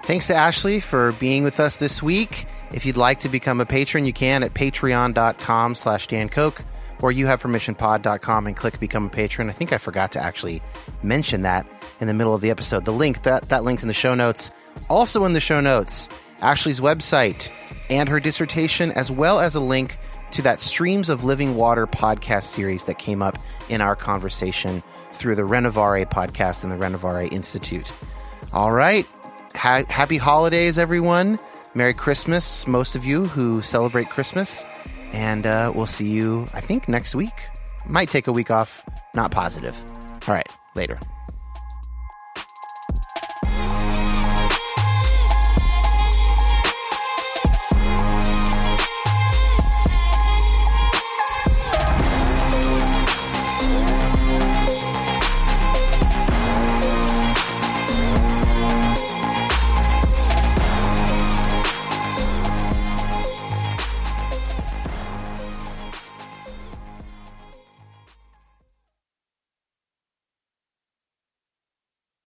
S2: Thanks to Ashley for being with us this week. If you'd like to become a patron, you can at patreon.com slash dankoch Dan Koch or youhavepermissionpod.com and click become a patron. I think I forgot to actually mention that in the middle of the episode. The link, that, that link's in the show notes. Also in the show notes, Ashley's website and her dissertation, as well as a link to that Streams of Living Water podcast series that came up in our conversation through the Renovare podcast and the Renovare Institute. All right ha- happy holidays, everyone. Merry Christmas, most of you who celebrate Christmas. And uh, we'll see you, I think, next week. Might take a week off. Not positive. All right, later.